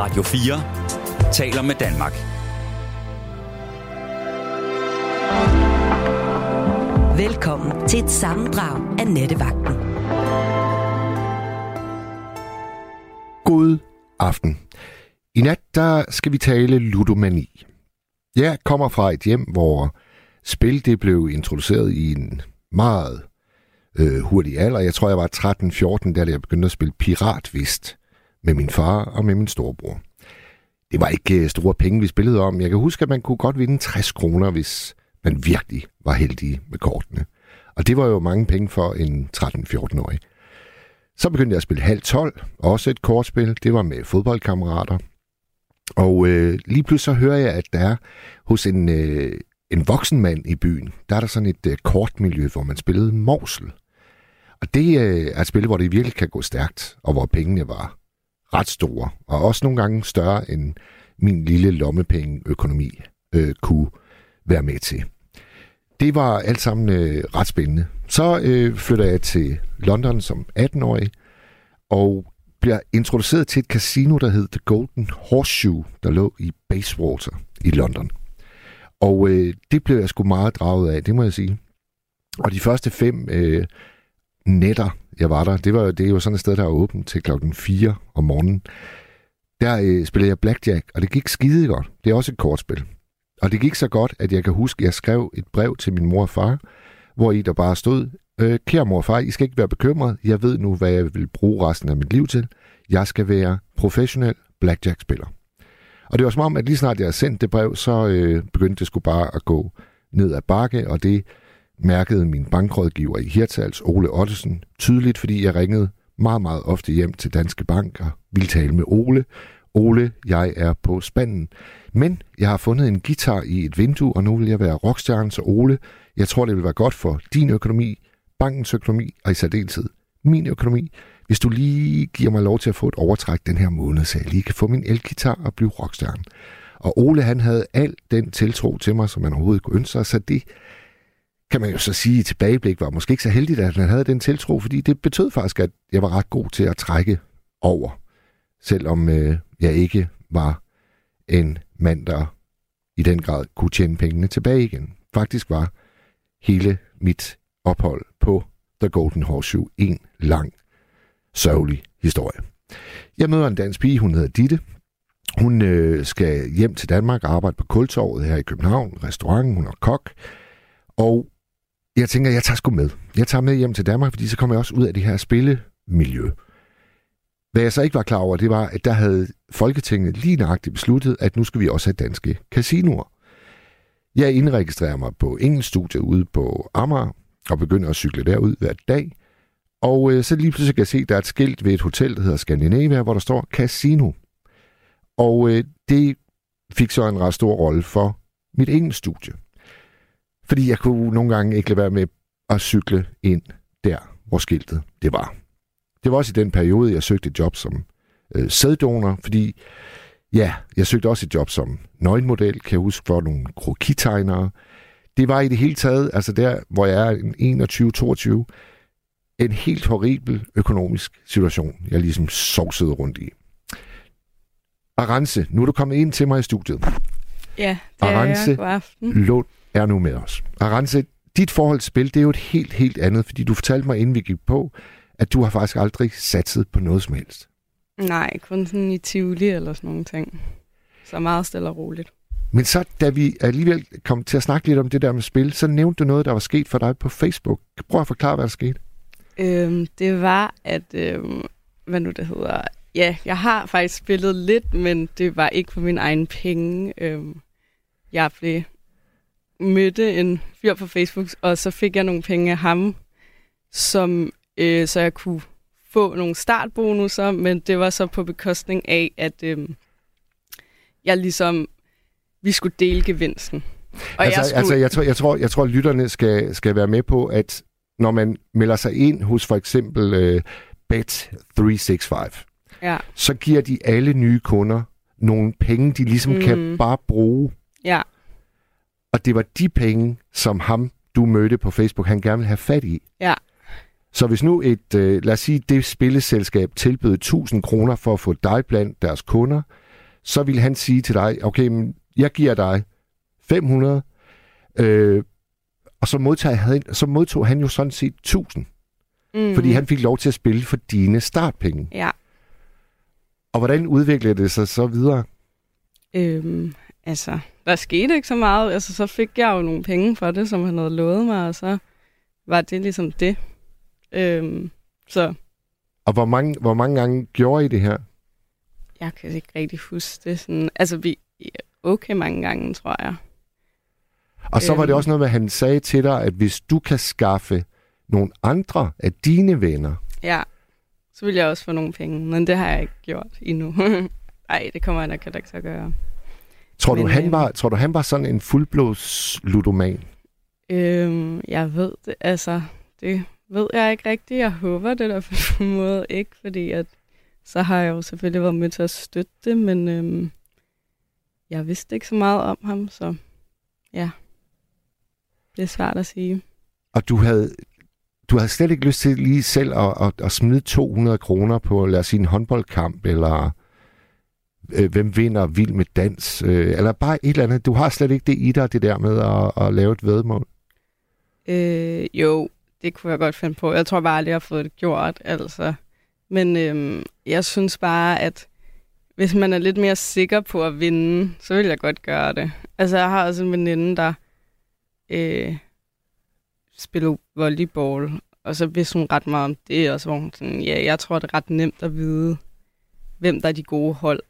Radio 4 taler med Danmark. Velkommen til et sammendrag af Nettevagten. God aften. I nat der skal vi tale ludomani. Jeg kommer fra et hjem, hvor spil det blev introduceret i en meget øh, hurtig alder. Jeg tror, jeg var 13-14, da jeg begyndte at spille piratvist med min far og med min storebror. Det var ikke øh, store penge, vi spillede om. Jeg kan huske, at man kunne godt vinde 60 kroner, hvis man virkelig var heldig med kortene. Og det var jo mange penge for en 13-14-årig. Så begyndte jeg at spille halv 12, også et kortspil. Det var med fodboldkammerater. Og øh, lige pludselig så hører jeg, at der er hos en, øh, en voksen mand i byen, der er der sådan et øh, kortmiljø, hvor man spillede morsel. Og det øh, er et spil, hvor det virkelig kan gå stærkt, og hvor pengene var ret store, og også nogle gange større end min lille lommepengeøkonomi øh, kunne være med til. Det var alt sammen øh, ret spændende. Så øh, flytter jeg til London som 18-årig, og bliver introduceret til et casino, der hed The Golden Horseshoe, der lå i Bayswater i London. Og øh, det blev jeg sgu meget draget af, det må jeg sige. Og de første fem øh, nætter, jeg var der, det, var, det er jo sådan et sted, der er åbent til klokken 4 om morgenen. Der øh, spillede jeg blackjack, og det gik skide godt. Det er også et kortspil. Og det gik så godt, at jeg kan huske, at jeg skrev et brev til min mor og far, hvor i der bare stod, øh, kære mor og far, I skal ikke være bekymret. Jeg ved nu, hvad jeg vil bruge resten af mit liv til. Jeg skal være professionel blackjack-spiller. Og det var som om, at lige snart jeg havde sendt det brev, så øh, begyndte det sgu bare at gå ned ad bakke, og det mærkede min bankrådgiver i Hirtals, Ole Ottesen, tydeligt, fordi jeg ringede meget, meget ofte hjem til Danske Bank og ville tale med Ole. Ole, jeg er på spanden. Men jeg har fundet en guitar i et vindue, og nu vil jeg være rockstjerne, så Ole, jeg tror, det vil være godt for din økonomi, bankens økonomi, og i særdeleshed min økonomi, hvis du lige giver mig lov til at få et overtræk den her måned, så jeg lige kan få min elgitar og blive rockstjerne. Og Ole, han havde al den tiltro til mig, som man overhovedet kunne ønske sig, så det kan man jo så sige i tilbageblik var måske ikke så heldigt, at han havde den tiltro, fordi det betød faktisk, at jeg var ret god til at trække over, selvom øh, jeg ikke var en mand, der i den grad kunne tjene pengene tilbage igen. Faktisk var hele mit ophold på The Golden Horseshoe en lang, sørgelig historie. Jeg møder en dansk pige, hun hedder Ditte. Hun øh, skal hjem til Danmark og arbejde på Kultorvet her i København, restauranten, hun er kok. Og jeg tænker, jeg tager sgu med. Jeg tager med hjem til Danmark, fordi så kommer jeg også ud af det her spillemiljø. Hvad jeg så ikke var klar over, det var, at der havde Folketinget lige nøjagtigt besluttet, at nu skal vi også have danske casinoer. Jeg indregistrerer mig på engelskstudiet ude på Amager, og begynder at cykle derud hver dag. Og øh, så lige pludselig kan jeg se, at der er et skilt ved et hotel, der hedder Scandinavia, hvor der står casino. Og øh, det fik så en ret stor rolle for mit engelskstudie. Fordi jeg kunne nogle gange ikke lade være med at cykle ind der, hvor skiltet det var. Det var også i den periode, jeg søgte et job som øh, sæddonor, fordi ja, jeg søgte også et job som nøgenmodel, kan jeg huske, for nogle krokitegnere. Det var i det hele taget, altså der, hvor jeg er 21-22, en helt horribel økonomisk situation, jeg ligesom sovsede rundt i. Arance, nu er du kommet ind til mig i studiet. Ja, det Arance er. God aften. Lund er nu med os. Arance, dit forhold til spil, det er jo et helt, helt andet, fordi du fortalte mig, inden vi gik på, at du har faktisk aldrig satset på noget som helst. Nej, kun sådan i Tivoli eller sådan nogle ting. Så meget stille og roligt. Men så, da vi alligevel kom til at snakke lidt om det der med spil, så nævnte du noget, der var sket for dig på Facebook. Prøv at forklare, hvad der skete. Øhm, det var, at... Øhm, hvad nu det hedder? Ja, jeg har faktisk spillet lidt, men det var ikke for min egen penge. Øhm, jeg blev mødte en fyr på Facebook, og så fik jeg nogle penge af ham, som, øh, så jeg kunne få nogle startbonusser, men det var så på bekostning af, at øh, jeg ligesom, vi skulle dele gevinsten. Og altså, jeg, skulle... altså jeg, tror, jeg, tror, jeg tror, at lytterne skal, skal være med på, at når man melder sig ind hos for eksempel øh, Bet365, ja. så giver de alle nye kunder nogle penge, de ligesom mm. kan bare bruge. Ja. Og det var de penge, som ham, du mødte på Facebook, han gerne ville have fat i. Ja. Så hvis nu et, øh, lad os sige, det spilleselskab tilbød 1000 kroner for at få dig blandt deres kunder, så ville han sige til dig, okay, men jeg giver dig 500, øh, og så, modtog han, så modtog han jo sådan set 1000, Mm. fordi han fik lov til at spille for dine startpenge. Ja. Og hvordan udviklede det sig så videre? Øhm, altså, der skete ikke så meget. Altså, så fik jeg jo nogle penge for det, som han havde lovet mig, og så var det ligesom det. Øhm, så Og hvor mange, hvor mange gange gjorde I det her? jeg kan ikke rigtig huske det. Sådan, altså, vi okay mange gange, tror jeg. Og så var det Øhm. også noget med, at han sagde til dig, at hvis du kan skaffe nogle andre af dine venner, Ja, så vil jeg også få nogle penge, men det har jeg ikke gjort endnu. Nej, det kommer jeg nok heller ikke til at gøre. Tror du, Men, han øhm, var, tror du, han var sådan en fuldblods ludoman? Øhm, jeg ved det, altså, det ved jeg ikke rigtigt. Jeg håber det der på en måde ikke, fordi at, så har jeg jo selvfølgelig været med til at støtte det, men øhm, jeg vidste ikke så meget om ham, så ja, det er svært at sige. Og du havde, du havde slet ikke lyst til lige selv at, at, at smide 200 kroner på, lad os sige, en håndboldkamp, eller øh, hvem vinder vild med dans, øh, eller bare et eller andet. Du har slet ikke det i dig, det der med at, at lave et vedmål. Øh, jo, det kunne jeg godt finde på. Jeg tror bare aldrig, jeg har fået det gjort, altså. Men øh, jeg synes bare, at hvis man er lidt mere sikker på at vinde, så vil jeg godt gøre det. Altså, jeg har også en veninde, der øh, spiller volleyball, og så vidste hun ret meget om det, og så var hun sådan, ja, jeg tror, det er ret nemt at vide, hvem der er de gode hold.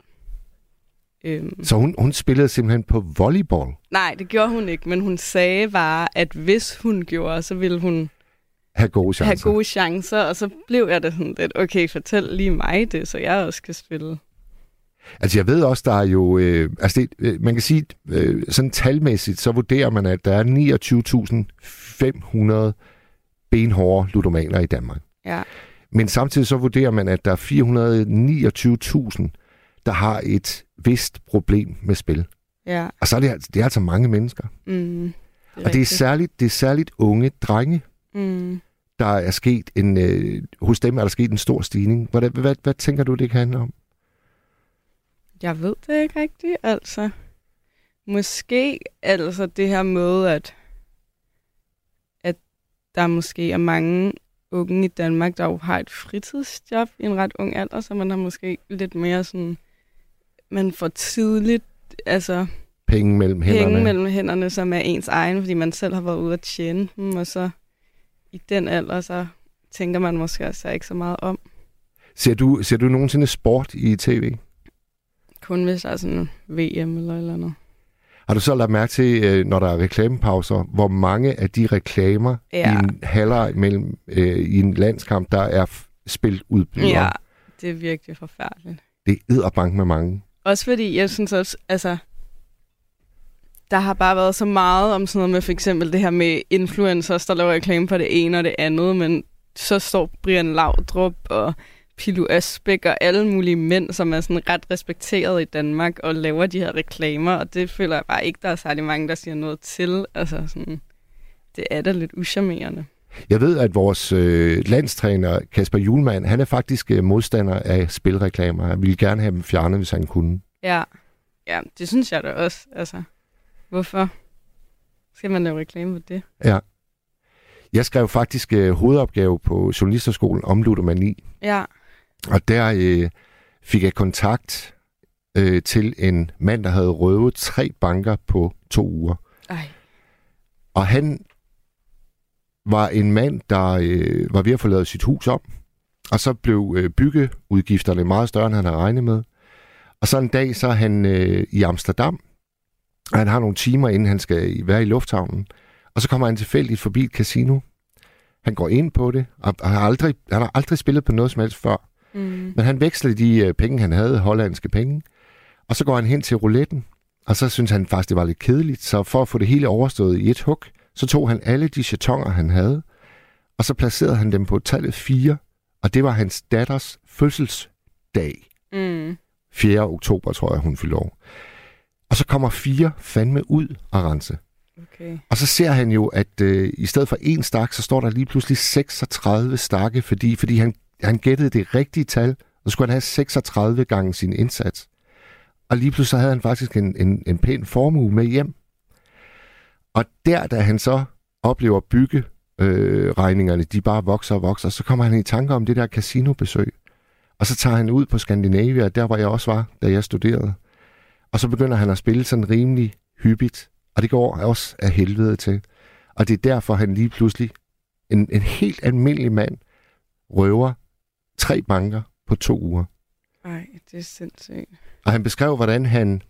Øhm, Så hun, hun spillede simpelthen på volleyball. nej, det gjorde hun ikke, men hun sagde bare, at hvis hun gjorde, så ville hun Have gode chancer. have gode chancer, og så blev jeg det sådan lidt, okay, fortæl lige mig det, så jeg også kan spille. Altså jeg ved også, der er jo, øh, altså det, øh, man kan sige, øh, sådan talmæssigt, så vurderer man, at der er 29.500 benhårde ludomaner i Danmark. Ja, Men samtidig så vurderer man, at der er 429.000, der har et vist problem med spil. ja, Og så er det, det er altså mange mennesker. mm, det Og det er, særligt, det er særligt unge drenge, mm. der er sket en, øh, hos dem er der sket en stor stigning. Hvad, hvad, hvad tænker du, det kan handle om? Jeg ved det ikke rigtigt, altså. Måske altså det her med, at, at der måske er mange unge i Danmark, der jo har et fritidsjob i en ret ung alder, så man har måske lidt mere sådan, man får tidligt, altså Penge mellem hænderne? penge mellem hænderne, som er ens egen, fordi man selv har været ude at tjene dem, og så i den alder, så tænker man måske også ikke så meget om. Ser du, ser du nogensinde sport i tv? Kun hvis der er sådan VM eller eller andet. Har du så lagt mærke til, øh, når der er reklamepauser, hvor mange af de reklamer Ja. i en halvleg mellem øh, i en landskamp, der er spillet udbyder? Ja, det er virkelig forfærdeligt. Det er edderbank med mange. Også fordi, jeg synes også, altså, der har bare været så meget om sådan noget med for eksempel det her med influencers, der laver reklame for det ene og det andet, men så står Brian Laudrup og Pilu Asbæk og alle mulige mænd, som er sådan ret respekteret i Danmark og laver de her reklamer, og det føler jeg bare ikke, der er særlig mange, der siger noget til. Altså sådan, det er da lidt uschammerende. Jeg ved, at vores øh, landstræner Kasper Julemand, han er faktisk øh, modstander af spilreklamer. Han ville gerne have dem fjernet, hvis han kunne. Ja, ja det synes jeg da også. Altså, hvorfor skal man lave reklame for det? Ja. Jeg skrev faktisk øh, hovedopgave på Journalisterskolen om ludomani, Ja, og der øh, fik jeg kontakt øh, til en mand, der havde røvet tre banker på to uger. ej. Og han var en mand, der øh, var ved at få lavet sit hus om, og så blev øh, byggeudgifterne meget større, end han havde regnet med. Og så en dag, så er han øh, i Amsterdam, og han har nogle timer, inden han skal være i lufthavnen. Og så kommer han tilfældigt forbi et casino. Han går ind på det, og han har aldrig, han har aldrig spillet på noget som helst før. Mm. Men han vekslede de øh, penge, han havde, hollandske penge. Og så går han hen til rouletten, og så synes han faktisk, det var lidt kedeligt. Så for at få det hele overstået i et hug, så tog han alle de chatonger, han havde, og så placerede han dem på tallet 4, og det var hans datters fødselsdag. Mm. 4. oktober, tror jeg, hun fyldte år. Og så kommer fire fandme ud og rense. Okay. Og så ser han jo, at øh, i stedet for en stak, så står der lige pludselig 36 stakke, fordi, fordi han, han gættede det rigtige tal, og så skulle han have 36 gange sin indsats. Og lige pludselig havde han faktisk en, en, en pæn formue med hjem. Og der, da han så oplever bygge øh, regningerne, de bare vokser og vokser, så kommer han i tanke om det der casinobesøg. Og så tager han ud på Skandinavia, der hvor jeg også var, da jeg studerede. Og så begynder han at spille sådan rimelig hyppigt. Og det går også af helvede til. Og det er derfor, han lige pludselig, en, en helt almindelig mand, røver tre banker på to uger. Ej, det er sindssygt. Og han beskrev, hvordan han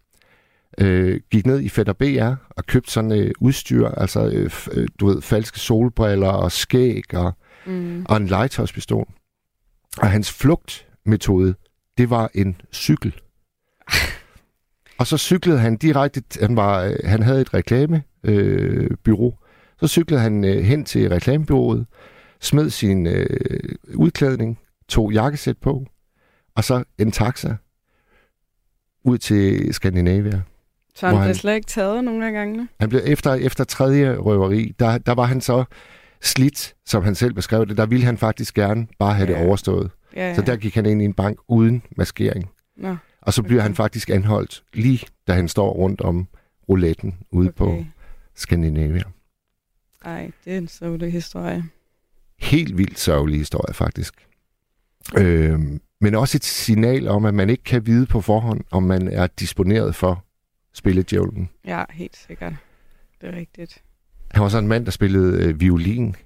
øh, gik ned i Fætter BR og købte sådan øh, udstyr, altså øh, øh, du ved, falske solbriller og skæg og, Mm. og en legetøjspistol. Og hans flugtmetode, det var en cykel. og så cyklede han direkte, han, var, øh, han havde et reklamebyrå, øh, så cyklede han øh, hen til reklamebyrået, smed sin øh, udklædning, tog jakkesæt på, og så en taxa ud til Skandinavia. Så han Hvor blev han- slet ikke taget nogle af gangene? Han blev efter, efter tredje røveri, der, der var han så slidt, som han selv beskrev det. Der ville han faktisk gerne bare have Ja. det overstået. Ja, ja. Så der gik han ind i en bank uden maskering. Nå, Og så bliver Okay. han faktisk anholdt, lige da han står rundt om rouletten ude okay. på. Skandinavia. Ej, det er en sørgelig historie. Helt vildt sørgelig historie, faktisk. Øhm, men også et signal om, at man ikke kan vide på forhånd, om man er disponeret for spilledjævlen. Ja, helt sikkert. Det er rigtigt. Han var sådan en mand, der spillede øh, violin.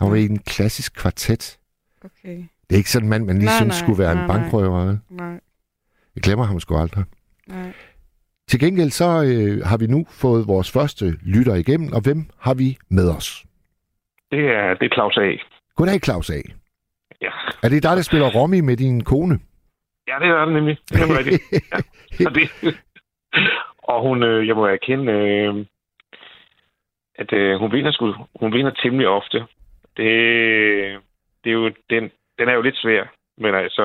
Han var i en klassisk kvartet. Okay. Det er ikke sådan en mand, man lige Nej, synes nej, skulle være nej, en nej. bankrøver. vel? Nej, Jeg glemmer ham sgu aldrig. nej. Til gengæld så øh, har vi nu fået vores første lytter igennem, og hvem har vi med os? Det er, det er Claus A. Goddag, Claus A. Ja. Er det dig, der spiller Romy med din kone? ja, det er det nemlig. Det er nemlig rigtigt. Ja. Og, det, og hun, øh, jeg må erkende, øh, at øh, hun vinder sgu, hun vinder temmelig ofte. Det, det er jo, den, den er jo lidt svær, men altså,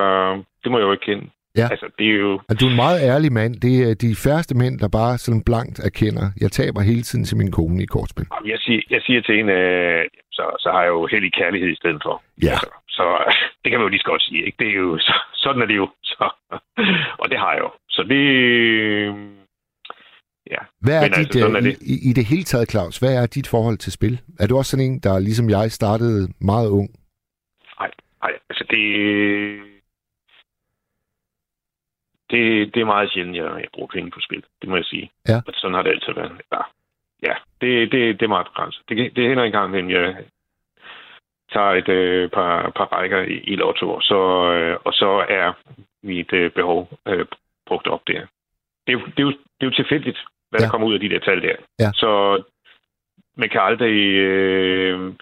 det må jeg jo ikke kende. Ja. Altså, det er jo, Og du er en meget ærlig mand. Det er de færreste mænd, der bare sådan blankt erkender. Jeg taber hele tiden til min kone i kortspil. jeg siger, jeg siger til hende, øh, så, så har jeg jo heldig kærlighed i stedet for. Ja. Altså, så det kan man jo lige så godt sige, ikke? Det er jo, så, sådan er det jo. Så, og det har jeg jo. Så det, ja, Hvad er Men dit, altså, er øh, det. i, i, det hele taget, Claus, hvad er dit forhold til spil? Er du også sådan en, der ligesom jeg startede meget ung? Nej, altså det... Det, det er meget sjældent, jeg, jeg bruger penge på spil. Det må jeg sige. Ja. Og sådan har det altid været. Ja, ja det, det, det er meget begrænset. Det, det hænder en gang, at jeg tager et øh, par, par rækker i, i lotto, og så, øh, og så er mit øh, behov øh, brugt op der. Det er, jo, det, er jo, det er jo tilfældigt, hvad ja. Der kommer ud af de der tal der. Ja. Så man kan aldrig... Øh,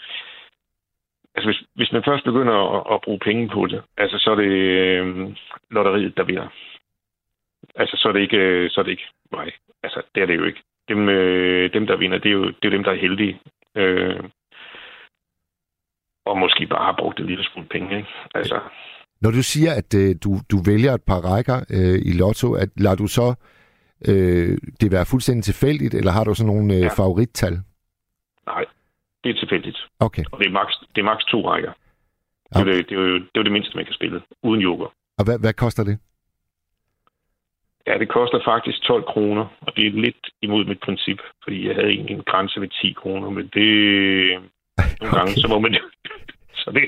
altså hvis, hvis man først begynder at, at bruge penge på det, altså så er det øh, lotteriet, der vinder. Altså så er det ikke, øh, så er det ikke mig. Altså det er det jo ikke. Dem, øh, dem der vinder, det er jo, det er jo dem, der er heldige. Øh, og måske bare har brugt et lille smule penge, ikke? Altså, Når du siger, at øh, du, du vælger et par rækker øh, i lotto, at lader du så øh, det være fuldstændig tilfældigt, eller har du sådan nogle øh, Ja. favorittal? nej, det er tilfældigt. Okay. Og det er maks, det er maks to rækker. Det er, Okay. det, det, er jo, det er jo det mindste, man kan spille, uden joker. Og hvad, hvad koster det? Ja, det koster faktisk 12 kroner, og det er lidt imod mit princip, fordi jeg havde egentlig en grænse ved 10 kroner, men det... Nogle gange, Okay. så må man... så det...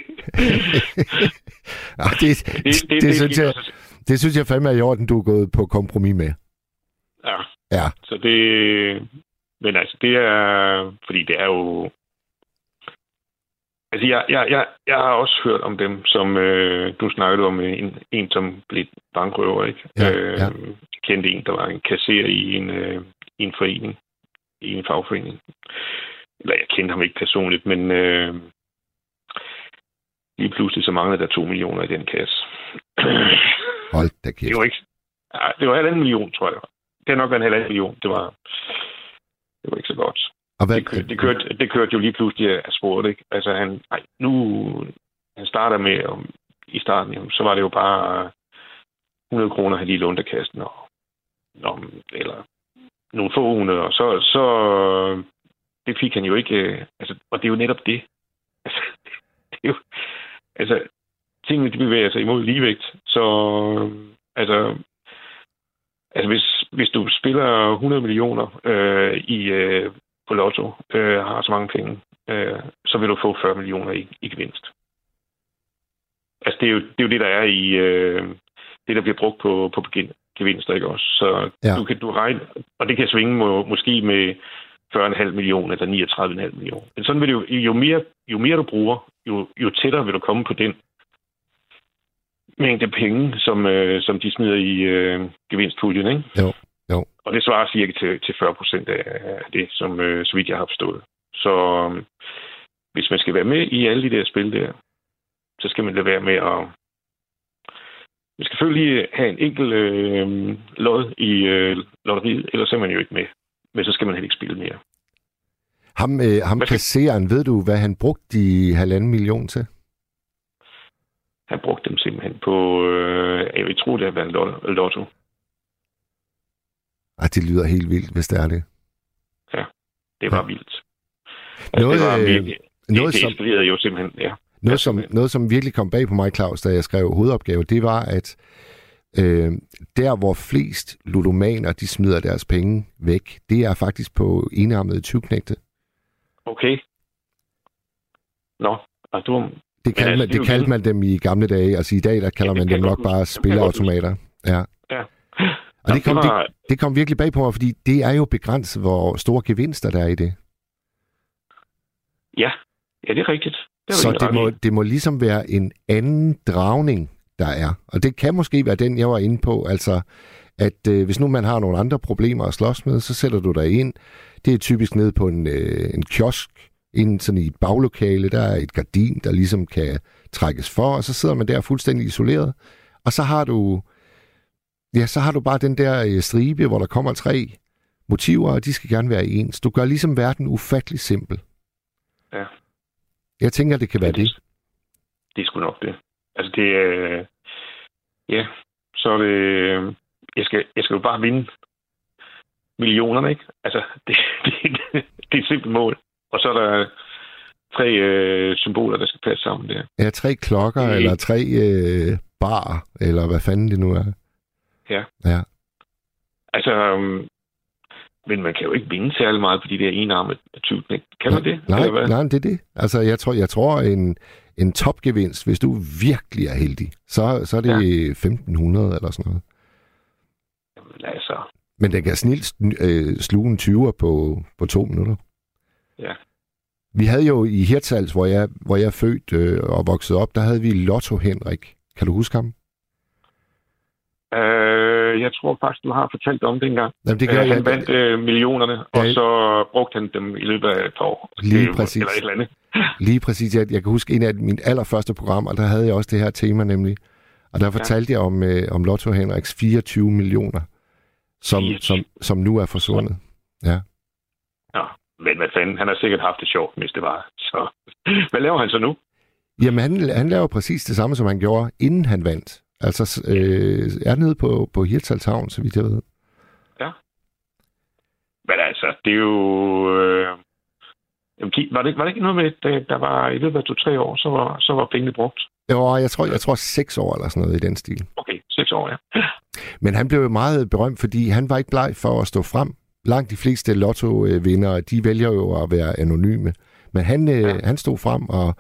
Ah, det, det, det, det, det, synes jeg, det synes jeg fandme er i orden, du er gået på kompromis med. Ja, Ja, så det... Men altså, det er... Fordi det er jo... Altså, jeg, jeg, jeg, jeg har også hørt om dem, som øh, du snakkede om, en, en som blev bankrøver, ikke? Ja, øh, ja. Kendte en, der var en kasserer i en, øh, i en forening, i en fagforening. Eller jeg kendte ham ikke personligt, men øh, lige pludselig så manglede der to millioner i den kasse. hold da Det kæft. var ikke... Ja, det var halvanden million, tror jeg. Det har nok været en halvanden million. Det var, det var ikke så godt. Og hvad, Det kørte, det, kørte, det kørte jo lige pludselig af sporet, ikke? Altså, han, ej, nu... Han starter med, om, i starten, jo, så var det jo bare 100 kroner, han lige lånte af kassen, og, og, eller nogle få hundrede, og så, så det fik han jo ikke, øh, altså, og det er jo netop det. Altså, det er jo, altså, tingene de bevæger sig imod ligevægt, så altså, altså hvis, hvis du spiller 100 millioner øh, i, øh, på lotto, øh, har så mange penge, øh, så vil du få 40 millioner i, i gevinst. Altså, det er, jo, det er jo det, der er i... Øh, det, der bliver brugt på, på gevinster, ikke også? Så Ja. du kan du regne... Og det kan svinge må, måske med 40,5 millioner eller 39,5 millioner. Men sådan vil det jo... Jo mere, jo mere du bruger, jo, jo tættere vil du komme på den mængde penge, som, øh, som de smider i øh, gevinstpuljen, ikke? Jo, jo. Og det svarer cirka til, til 40 procent af det, som øh, så vidt jeg har forstået. Så øh, hvis man skal være med i alle de der spil der, så skal man lade være med at... Man skal selvfølgelig have en enkelt øh, lod i øh, lotteriet, ellers er man jo ikke med. Men så skal man heller ikke spille mere. Ham, øh, ham kassereren, ved du, hvad han brugte de halvanden million til? Han brugte dem simpelthen på... Øh, jeg vil tro, det har været lot- lotto. Ej, det lyder helt vildt, hvis det er det. Det var Ja. vildt. Noget, det var øh, virkelig, Noget, det som, eskalerede jo simpelthen, ja. noget, som, noget, som virkelig kom bag på mig, Claus, da jeg skrev hovedopgave, det var, at øh, der, hvor flest ludomaner, de smider deres penge væk, det er faktisk på enarmede tyvknægte. Okay. Nå, og du... Det kaldte, altså, man, det kaldte man dem i gamle dage. Altså i dag, der kalder det man dem nok bare spilleautomater. Ja. Ja. Og det kom, det det, kom virkelig bag på mig, fordi det er jo begrænset, hvor store gevinster der er i det. ja. ja, det er rigtigt. Det er Så det må, det må ligesom være en anden dragning, der er. Og det kan måske være den, jeg var inde på. Altså, at øh, hvis nu man har nogle andre problemer at slås med, så sætter du dig ind. Det er typisk ned på en, øh, en kiosk, ind sådan i et baglokale. Der er et gardin, der ligesom kan trækkes for, og så sidder man der fuldstændig isoleret. Og så har du, ja, så har du bare den der øh, stribe, hvor der kommer tre motiver, og de skal gerne være ens. Du gør ligesom verden ufattelig simpel. Ja. Jeg tænker, det kan være Ja, det. Det er sgu nok det. Altså, det er... ja, så er det... Jeg skal, jeg skal jo bare vinde millionerne, ikke? Altså, det, det, det, det er et simpelt mål. Og så er der tre øh, symboler, der skal passe sammen der. Ja, tre klokker, Mm. eller tre øh, bar, eller hvad fanden det nu er. Ja. Ja. Altså, um, men man kan jo ikke vinde særlig meget på de der enarmede tyvknæk. Kan man det? Nej, Eller hvad? nej, det er det. Altså, jeg tror, jeg tror en, en topgevinst, hvis du virkelig er heldig, så, så er det ja. 1500 eller sådan noget. Jamen, altså, Men den kan snilt øh, sluge en 20'er på, på to minutter. Ja. Vi havde jo i Hirtshals, hvor jeg, hvor jeg er født øh, og vokset op, der havde vi Lotto Henrik. Kan du huske ham? øh, jeg tror faktisk, du har fortalt om det engang. Jamen, det Øh, gør han jeg. vandt øh, millionerne, og Ja. så brugte han dem i løbet af et år. Lige Det- præcis. Eller et eller andet. Lige præcis. Jeg, jeg kan huske en af mine allerførste programmer, der havde jeg også det her tema nemlig. Og der fortalte jeg om, øh, om Lotto Henriks 24 millioner, som, 24. som, som nu er forsvundet. Ja. Nå, men hvad fanden, han har sikkert haft det sjovt, hvis det var. Så, hvad laver han så nu? Jamen, han, han laver præcis det samme, som han gjorde, inden han vandt. Altså, øh, er nede på, på Hirtshals Havn, så vidt jeg ved. Men altså, det er jo... Øh, var, det, var det ikke noget med, at der var i løbet af to-tre år, så var, så var pengene brugt? Jo, jeg tror, jeg tror seks år eller sådan noget i den stil. Okay, seks år, ja. Men han blev jo meget berømt, fordi han var ikke bleg for at stå frem. Langt de fleste lotto-vindere, de vælger jo at være anonyme. Men han, ja. Ja. han stod frem og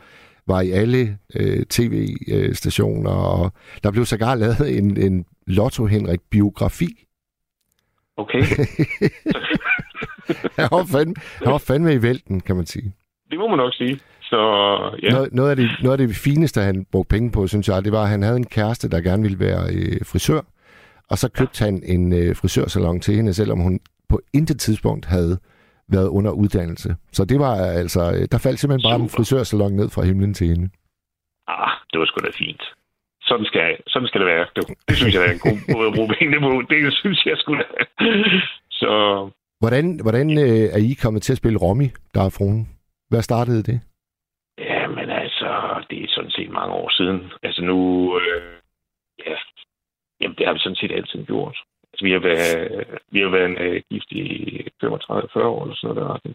var i alle øh, tv-stationer, og der blev sågar lavet en, en Lotto Henrik-biografi. Okay, Han var, fandme, han var fandme i vælten, kan man sige. det må man nok sige. Så Ja. Noget, noget, af det, noget af det fineste, han brugte penge på, synes jeg, det var, at han havde en kæreste, der gerne ville være øh, frisør. Og så købte ja. han en øh, frisørsalon til hende, selvom hun på intet tidspunkt havde været under uddannelse. Så det var altså, øh, der faldt simpelthen bare en Super. frisørsalon ned fra himlen til hende. ah, det var sgu da fint. Sådan skal, sådan skal det være. Det, det synes jeg er en god måde at bruge pengene på. Det synes jeg skulle da. Så Hvordan, hvordan øh, er I kommet til at spille Romy, der er fruen? Hvad startede det? Ja, men altså, det er sådan set mange år siden. Altså nu, øh, ja, jamen det har vi sådan set altid gjort. Altså vi har været, vi har været øh, gift i 35-40 år eller sådan noget der.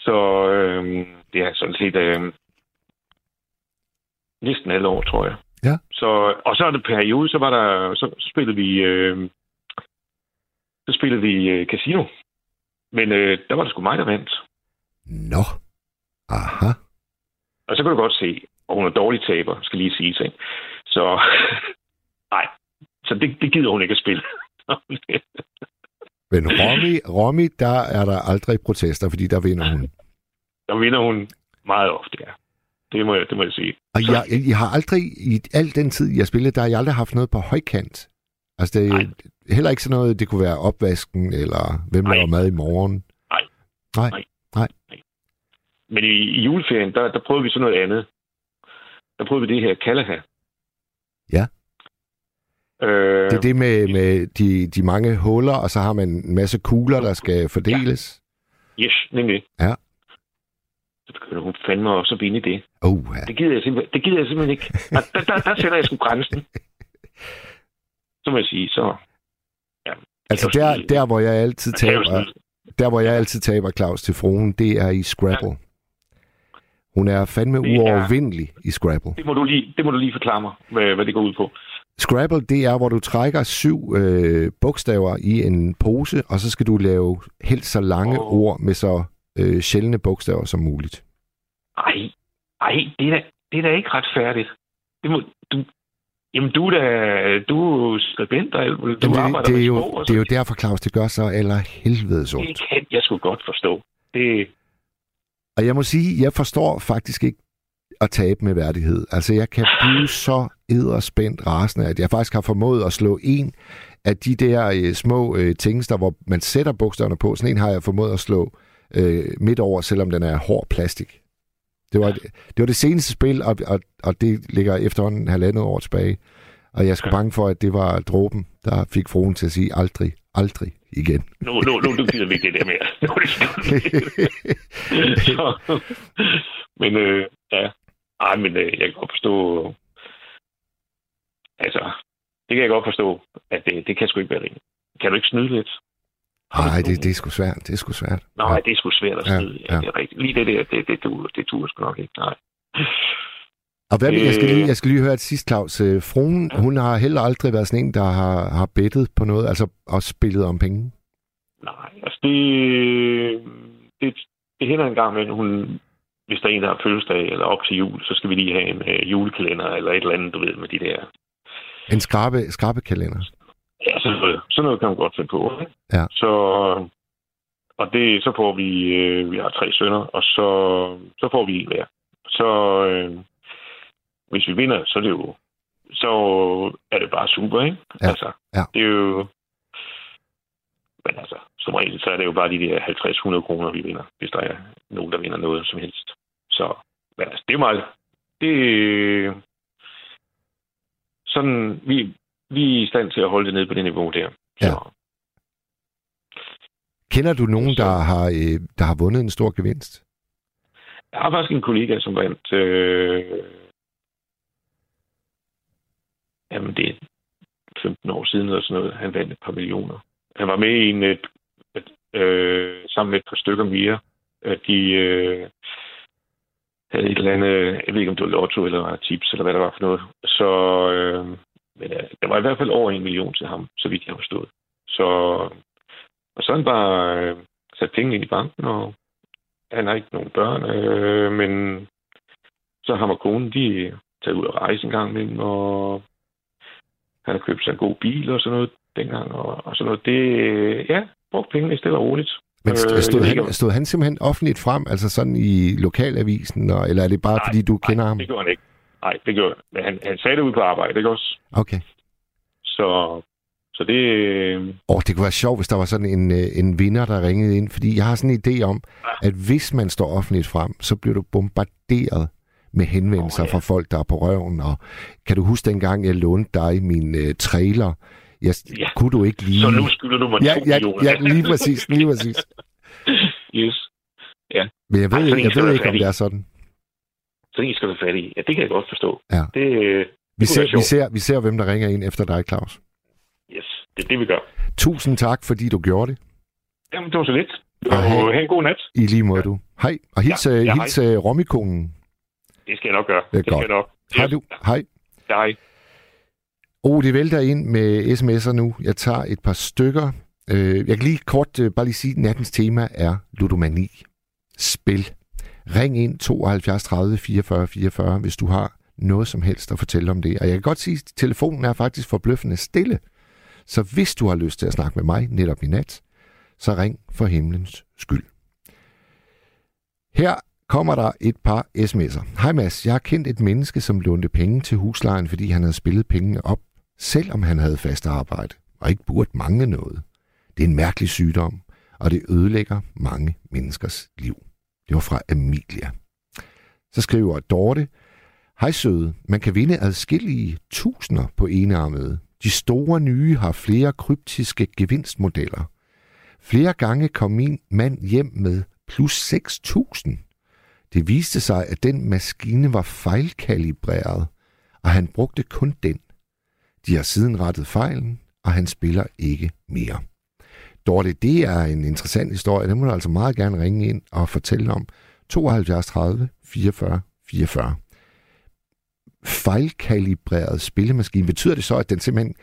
Så øh, det er sådan set øh, næsten alle år, tror jeg. Ja. Så, og så er det periode, så var der, så, så spillede vi, øh, så spillede vi øh, casino. Men øh, der var det sgu mig, der vandt. Nå. Aha. Og så kan du godt se, at hun er dårlig taber, skal lige sige ting. Så nej, så det, det gider hun ikke at spille. Men Romy, Romy, der er der aldrig protester, fordi der vinder hun. der vinder hun meget ofte, ja. Det må jeg, det må jeg sige. Og jeg, jeg har aldrig, i al den tid, jeg spillede, der har jeg aldrig haft noget på højkant. Altså, det er Nej. heller ikke sådan noget, det kunne være opvasken, eller hvem Nej. laver mad i morgen. Nej. Nej. Nej. Nej. Men i, i juleferien, der, der prøvede vi sådan noget andet. Der prøvede vi det her Kalaha. Ja. Øh, Det er det med, med de, de mange huller, og så har man en masse kugler, der skal fordeles. Yes, nemlig. Ja. Så begynder hun fandme også at vinde i det. Oh, ja. Det gider jeg simpelthen, det gider jeg simpelthen ikke. Der, der, der, der sætter jeg sgu grænsen. Så må jeg sige, så... Ja, Altså, der, sige- der, hvor jeg altid taber, der, hvor jeg altid taber Claus til fruen, det er i Scrabble. Hun er fandme Det er- uovervindelig i Scrabble. Det må, du lige, det må du lige forklare mig, hvad, hvad det går ud på. Scrabble, det er, hvor du trækker syv øh, bogstaver i en pose, og så skal du lave helt så lange oh. ord med så øh, sjældne bogstaver som muligt. Ej, ej, det er da, det er da ikke retfærdigt. Det må, du, jamen, du er da, du er skribent, og alt du Jamen, arbejder det, det, er med jo, sprog og det er jo derfor, Claus, det gør så eller helvedes ondt. Det kan jeg sgu godt forstå. Det, Og jeg må sige, jeg forstår faktisk ikke at tabe med værdighed. Altså, jeg kan blive så edderspændt rasende, at jeg faktisk har formået at slå en af de der øh, små øh, tingster, hvor man sætter bogstaverne på. Sådan en har jeg formået at slå øh, midt over, selvom den er hård plastik. Det var, det var det seneste spil, og, og, og det ligger efterhånden halvandet år tilbage. Og jeg er sgu bange for, at det var dråben, der fik fruen til at sige aldrig, aldrig igen. nu, nu, nu, nu gider vi ikke det der mere. Nu er det slut. Så, men øh, ja, ej, men øh, jeg kan godt forstå, altså, det kan jeg godt forstå, at det, det kan sgu ikke være rimeligt. Kan du ikke snyde lidt? Nej, det, det er sgu svært. Det er sgu svært. Nej, det er sgu svært at Ja, snyde. Ja, ja. Det er rigtigt. Lige det der, det, det, det, det turer sgu nok ikke. Nej. Og hvad, jeg, skal Øh. lige, jeg skal lige høre et sidst, Claus. Øh, Fruen, hun har heller aldrig været sådan en, der har, har bettet på noget, altså også spillet om penge. Nej, altså det, det, det hænder en gang, men hun, hvis der er en, der har fødselsdag eller op til jul, så skal vi lige have en øh, julekalender eller et eller andet, du ved, med de der. En skrabe, skrabekalender. Ja, sådan noget, sådan noget kan hun godt finde på. Ikke? Ja. Så, og det, så får vi, øh, vi har tre sønner, og så, så får vi en hver. Så øh, hvis vi vinder, så er det jo, så er det bare super, ikke? Ja, Altså, ja. det er jo, men altså, som regel, så er det jo bare de der 50-100 kroner, vi vinder, hvis der er nogen, der vinder noget som helst. Så, men altså, det er meget, det, sådan, vi, vi er i stand til at holde det nede på det niveau der. Så, Ja. Kender du nogen, der har, øh, der har vundet en stor gevinst? Jeg har faktisk en kollega, som vandt... Øh, jamen, det er 15 år siden eller sådan noget. Han vandt et par millioner. Han var med i en... Et, et, øh, sammen med et par stykker mere. De øh, havde et eller andet... Jeg ved ikke, om det var lotto eller tips, eller hvad der var for noget. Så... Øh, men øh, der var i hvert fald over en million til ham, så vidt jeg forstod. Så... Og så han bare øh, sat penge ind i banken, og han har ikke nogen børn, øh, men så ham og konen, de taget ud og rejse en gang imellem, og han har købt sig en god bil og sådan noget dengang, og, og sådan noget. Det, ja, brugt pengene stille og roligt. Men Øh, st- stod, ikke, han, stod han simpelthen offentligt frem, altså sådan i lokalavisen, og, eller er det bare, Nej, fordi du kender Nej, ham? det gjorde han ikke. Nej, det gjorde han. Han, han sagde det ude på arbejde, ikke også? Okay. Så, så det... Og det kunne være sjovt, hvis der var sådan en, øh, en vinder, der ringede ind, fordi jeg har sådan en idé om, at hvis man står offentligt frem, så bliver du bombarderet med henvendelser Åh, oh, ja. ja. fra folk, der er på røven. Og kan du huske dengang, jeg lånte dig min øh, trailer? Jeg, Ja. ja. Kunne du ikke lige... Så nu skylder du mig ja, to ja, millioner. ja, lige præcis, lige præcis. yes. Men jeg ved, Ej, sådan jeg skal ved ikke, om det er sådan. Så en skal du fat i. Ja, det kan jeg godt forstå. Ja. Det, øh, Vi ser, vi, ser, vi ser, hvem der ringer ind efter dig, Claus. yes, det er det, vi gør. Tusind tak, fordi du gjorde det. Jamen, det var så lidt. Og Og have- have en god nat. I lige måde, du. Hej. Og hils, Ja, ja, ja, ja, hej. hils uh, romikonen. Det skal jeg nok gøre. Det er skal jeg nok. Hej du. Hej. Hej. Oh, det vælter ind med sms'er nu. Jeg tager et par stykker. Øh, jeg kan lige kort øh, bare lige sige, at nattens tema er ludomani. Spil. Ring ind 72 30 44 44, hvis du har noget som helst at fortælle om det. Og jeg kan godt sige, at telefonen er faktisk forbløffende stille. Så hvis du har lyst til at snakke med mig netop i nat, så ring for himlens skyld. Her kommer der et par sms'er. Hej Mads, jeg har kendt et menneske, som lånte penge til huslejen, fordi han havde spillet pengene op, selvom han havde fast arbejde, og ikke burde mangle noget. Det er en mærkelig sygdom, og det ødelægger mange menneskers liv. Det var fra Amelia. Så skriver Dorte, Hej søde, man kan vinde adskillige tusinder på enarmede. De store nye har flere kryptiske gevinstmodeller. Flere gange kom min mand hjem med plus 6.000. Det viste sig, at den maskine var fejlkalibreret, og han brugte kun den. De har siden rettet fejlen, og han spiller ikke mere. Dorte, det er en interessant historie. Den må du altså meget gerne ringe ind og fortælle om. 72 30 44 44. Fejlkalibreret spillemaskine. Betyder det så, at den simpelthen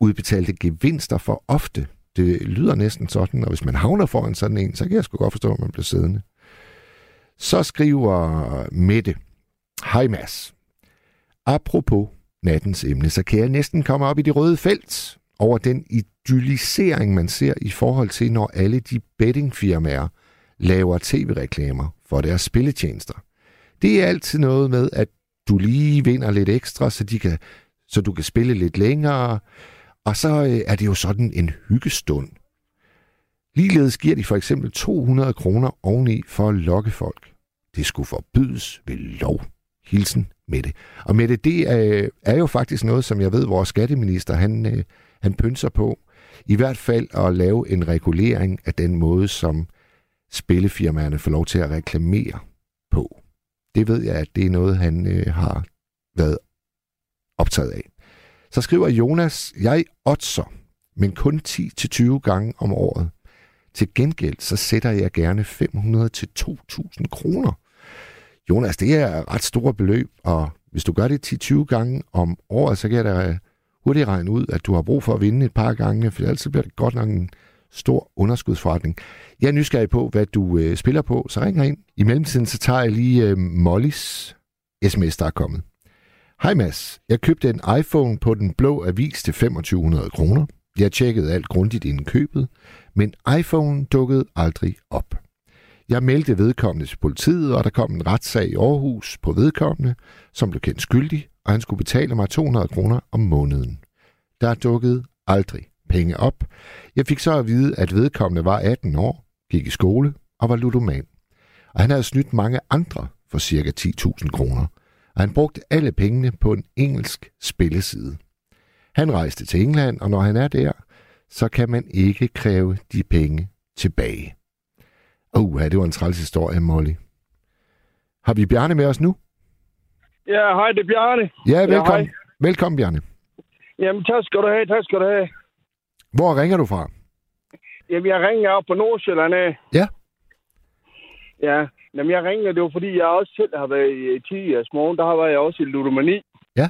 udbetalte gevinster for ofte? Det lyder næsten sådan, og hvis man havner foran sådan en, så kan jeg sgu godt forstå, at man bliver siddende. Så skriver Mette. Hej Mads. Apropos nattens emne, så kan jeg næsten komme op i det røde felt over den idyllisering, man ser i forhold til, når alle de bettingfirmaer laver tv-reklamer for deres spilletjenester. Det er altid noget med, at du lige vinder lidt ekstra, så, de kan, så du kan spille lidt længere. Og så øh, er det jo sådan en hyggestund. Ligeledes giver de for eksempel 200 kroner oveni for at lokke folk. Det skulle forbydes ved lov. Hilsen Mette. Og med det er, er jo faktisk noget, som jeg ved, vores skatteminister, han, øh, han pynser på. I hvert fald at lave en regulering af den måde, som spillefirmaerne får lov til at reklamere på. Det ved jeg, at det er noget, han øh, har været optaget af. Så skriver Jonas, jeg oddser, men kun 10-20 gange om året. Til gengæld så sætter jeg gerne 500-2.000 kroner. Jonas, det er ret store beløb, og hvis du gør det 10-20 gange om året, så kan jeg da hurtigt regne ud, at du har brug for at vinde et par gange, for ellers bliver det godt nok en stor underskudsforretning. Jeg er nysgerrig på, hvad du øh, spiller på, så ring ind. I mellemtiden så tager jeg lige øh, Mollys sms, der er kommet. Hej Mads, jeg købte en iPhone på den blå avis til 2500 kroner. Jeg tjekkede alt grundigt inden købet, men iPhone dukkede aldrig op. Jeg meldte vedkommende til politiet, og der kom en retssag i Aarhus på vedkommende, som blev kendt skyldig, og han skulle betale mig 200 kroner om måneden. Der dukkede aldrig penge op. Jeg fik så at vide, at vedkommende var 18 år, gik i skole og var ludoman. Og han havde snydt mange andre for ca. 10.000 kroner, og han brugte alle pengene på en engelsk spilleside. Han rejste til England, og når han er der, så kan man ikke kræve de penge tilbage. Uh, det var en træls historie, Molly. Har vi Bjarne med os nu? Ja, hej, det er Bjarne. Ja, velkommen. Ja, velkommen, Bjarne. Jamen, tak skal du have, tak skal du have. Hvor ringer du fra? Jamen, jeg ringer op på Nordsjælland af. Ja. Ja, Jamen, jeg ringer, det var fordi, jeg også selv har været i 10 års morgen, der har været jeg også i ludomani. Ja.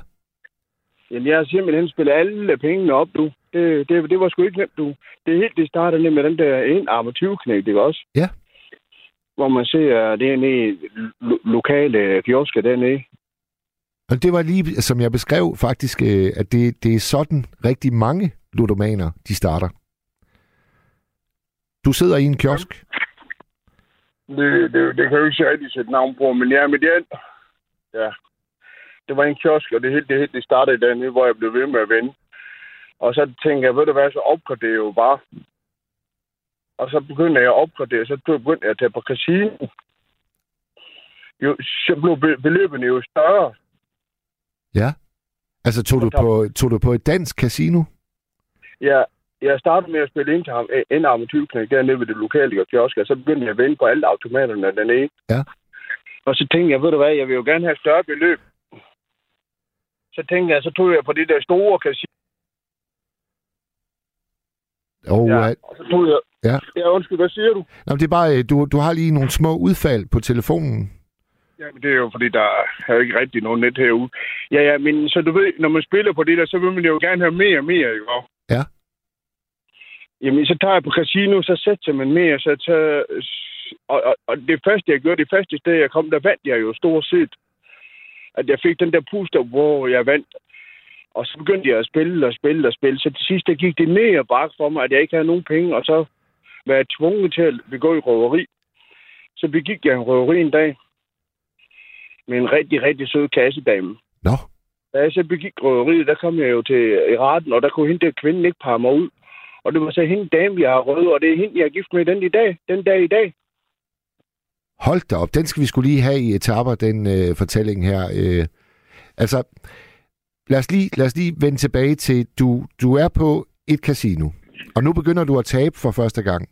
Jamen, jeg har simpelthen spillet alle pengene op, du. Det, det, det var sgu ikke nemt, du. Det er helt, det startede med den der en armativknæk, det også? Ja. Hvor man ser det nede lo- lokale kiosker dernede. Og det var lige, som jeg beskrev faktisk, øh, at det, det er sådan rigtig mange ludomaner, de starter. Du sidder i en kiosk. Det, det, det kan jeg jo ikke rigtig sætte navn på, men ja, men det. Ja. Det var en kiosk, og det hele det, hele, det startede dernede, hvor jeg blev ved med at vende. Og så tænkte jeg, ved du hvad, så opgraderer jeg jo bare. Og så begyndte jeg at opgradere, så begyndte jeg at tage på casino. Jo, så blev beløbene jo større. Ja. Altså tog du, på, tog du på et dansk casino? Ja, jeg startede med at spille ind til ham, en armatyrknæk dernede ved det lokale kiosk, og så begyndte jeg at vende på alle automaterne dernede. Ja. Og så tænkte jeg, ved du hvad, jeg vil jo gerne have større beløb. Så tænkte jeg, så tog jeg på det der store casino. Ja, ja. og så tog jeg... Ja. Ja, undskyld, hvad siger du? Nå, det er bare, øh, du, du har lige nogle små udfald på telefonen. Jamen, det er jo fordi, der er jo ikke rigtig nogen net herude. Ja, ja, men så du ved, når man spiller på det der, så vil man jo gerne have mere og mere, ikke? Ja. Jamen, så tager jeg på casino, så sætter med, og så tager... Og, og, og, det første, jeg gjorde, det første sted, jeg kom, der vandt jeg jo stort set. At jeg fik den der puster, hvor jeg vandt. Og så begyndte jeg at spille og spille og spille. Så til sidst, der gik det ned og bak for mig, at jeg ikke havde nogen penge, og så var jeg tvunget til at begå i røveri. Så begik jeg en røveri en dag med en rigtig, rigtig sød kassedame. Nå, Da jeg så begik røveriet, der kom jeg jo til i retten, og der kunne hende der kvinden ikke parre mig ud. Og det var så hende dame, jeg har røvet, og det er hende, jeg er gift med den i dag. Den dag i dag. hold da op. Den skal vi skulle lige have i etaper, den øh, fortælling her. Øh, altså, lad os, lige, lad os lige vende tilbage til, du, du er på et casino, og nu begynder du at tabe for første gang.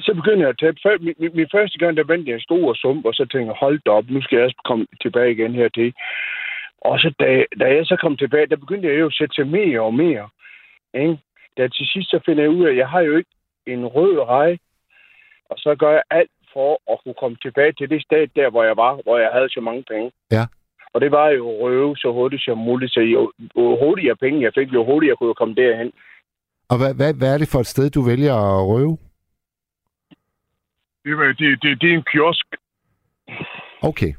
Så begyndte jeg at tabe. Før- Min, min, min første gang, der vandt jeg en stor sum, og så tænkte jeg, hold da op, nu skal jeg også komme tilbage igen her til. Og så da, da jeg så kom tilbage, der begyndte jeg jo at sætte til mere og mere. Ikke? Da til sidst så finder jeg ud af, at jeg har jo ikke en rød rej, og så gør jeg alt for at kunne komme tilbage til det sted, der hvor jeg var, hvor jeg havde så mange penge. Ja. Og det var jo at røve så hurtigt som muligt, så jo, jo hurtigere penge jeg fik, jo hurtigere kunne jeg komme derhen. Og hvad, hvad, hvad er det for et sted, du vælger at røve? Det, var, det, det, det er en kiosk. Okay.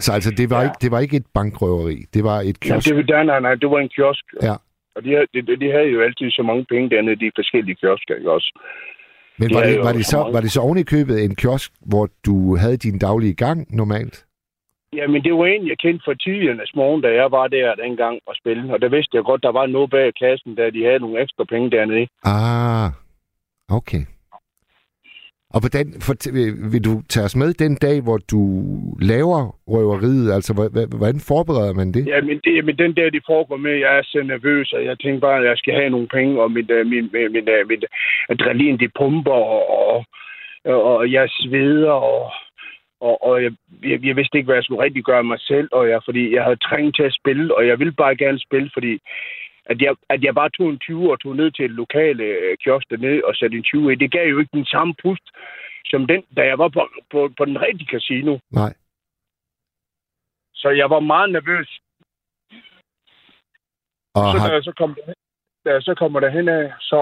Så altså, det var, Ja. ikke, det var ikke et bankrøveri. Det var et Ja, kiosk. det, nej, nej, nej, det var en kiosk. Ja. Og de, de, de havde jo altid så mange penge dernede, de forskellige kiosker, ikke også? Men det var det, var, det så, mange. var det så oven i købet en kiosk, hvor du havde din daglige gang normalt? Jamen, det var en, jeg kendte fra tidernes morgen, da jeg var der dengang og spille. Og der vidste jeg godt, der var noget bag kassen, da de havde nogle ekstra penge dernede. Ah, okay. Og hvordan, for, øh, vil du tage os med den dag, hvor du laver røveriet? Altså, hvordan forbereder man det? Ja, men, det, men den dag, de foregår med, jeg er så nervøs, og jeg tænker bare, at jeg skal have nogle penge, og mit, uh, min, min, min, uh, adrenalin, det pumper, og, og, og jeg sveder, og, og, og jeg, jeg, jeg vidste ikke, hvad jeg skulle rigtig gøre mig selv, og jeg, fordi jeg havde trængt til at spille, og jeg ville bare gerne spille, fordi at jeg, at jeg bare tog en 20 og tog ned til et lokale øh, kiosk dernede og satte en 20 i, det gav jo ikke den samme pust, som den, da jeg var på, på, på den rigtige casino. Nej. Så jeg var meget nervøs. Og så, har, da jeg så, kom, da jeg så kommer derhen af, så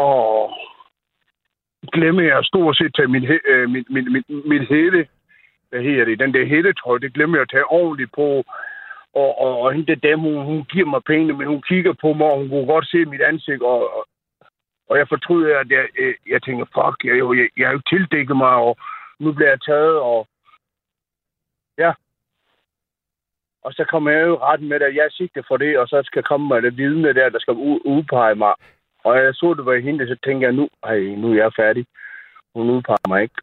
glemmer jeg stort set til min, øh, min, min, min, min hætte. Hvad hedder det? Den der hættetrøje, det glemmer jeg at tage ordentligt på. Og, og, og hende der dame, hun, hun giver mig pengene, men hun kigger på mig, og hun kunne godt se mit ansigt. Og, og, og jeg fortryder, at jeg, øh, jeg tænker, fuck, jeg, jeg, jeg har jo tildækket mig, og nu bliver jeg taget, og ja. Og så kommer jeg jo retten med, at jeg er sigtet for det, og så skal komme med det vidne der, der skal udpege mig. Og jeg så, det var hende, så tænker jeg, nu, ej, nu er jeg færdig. Hun udpeger mig ikke.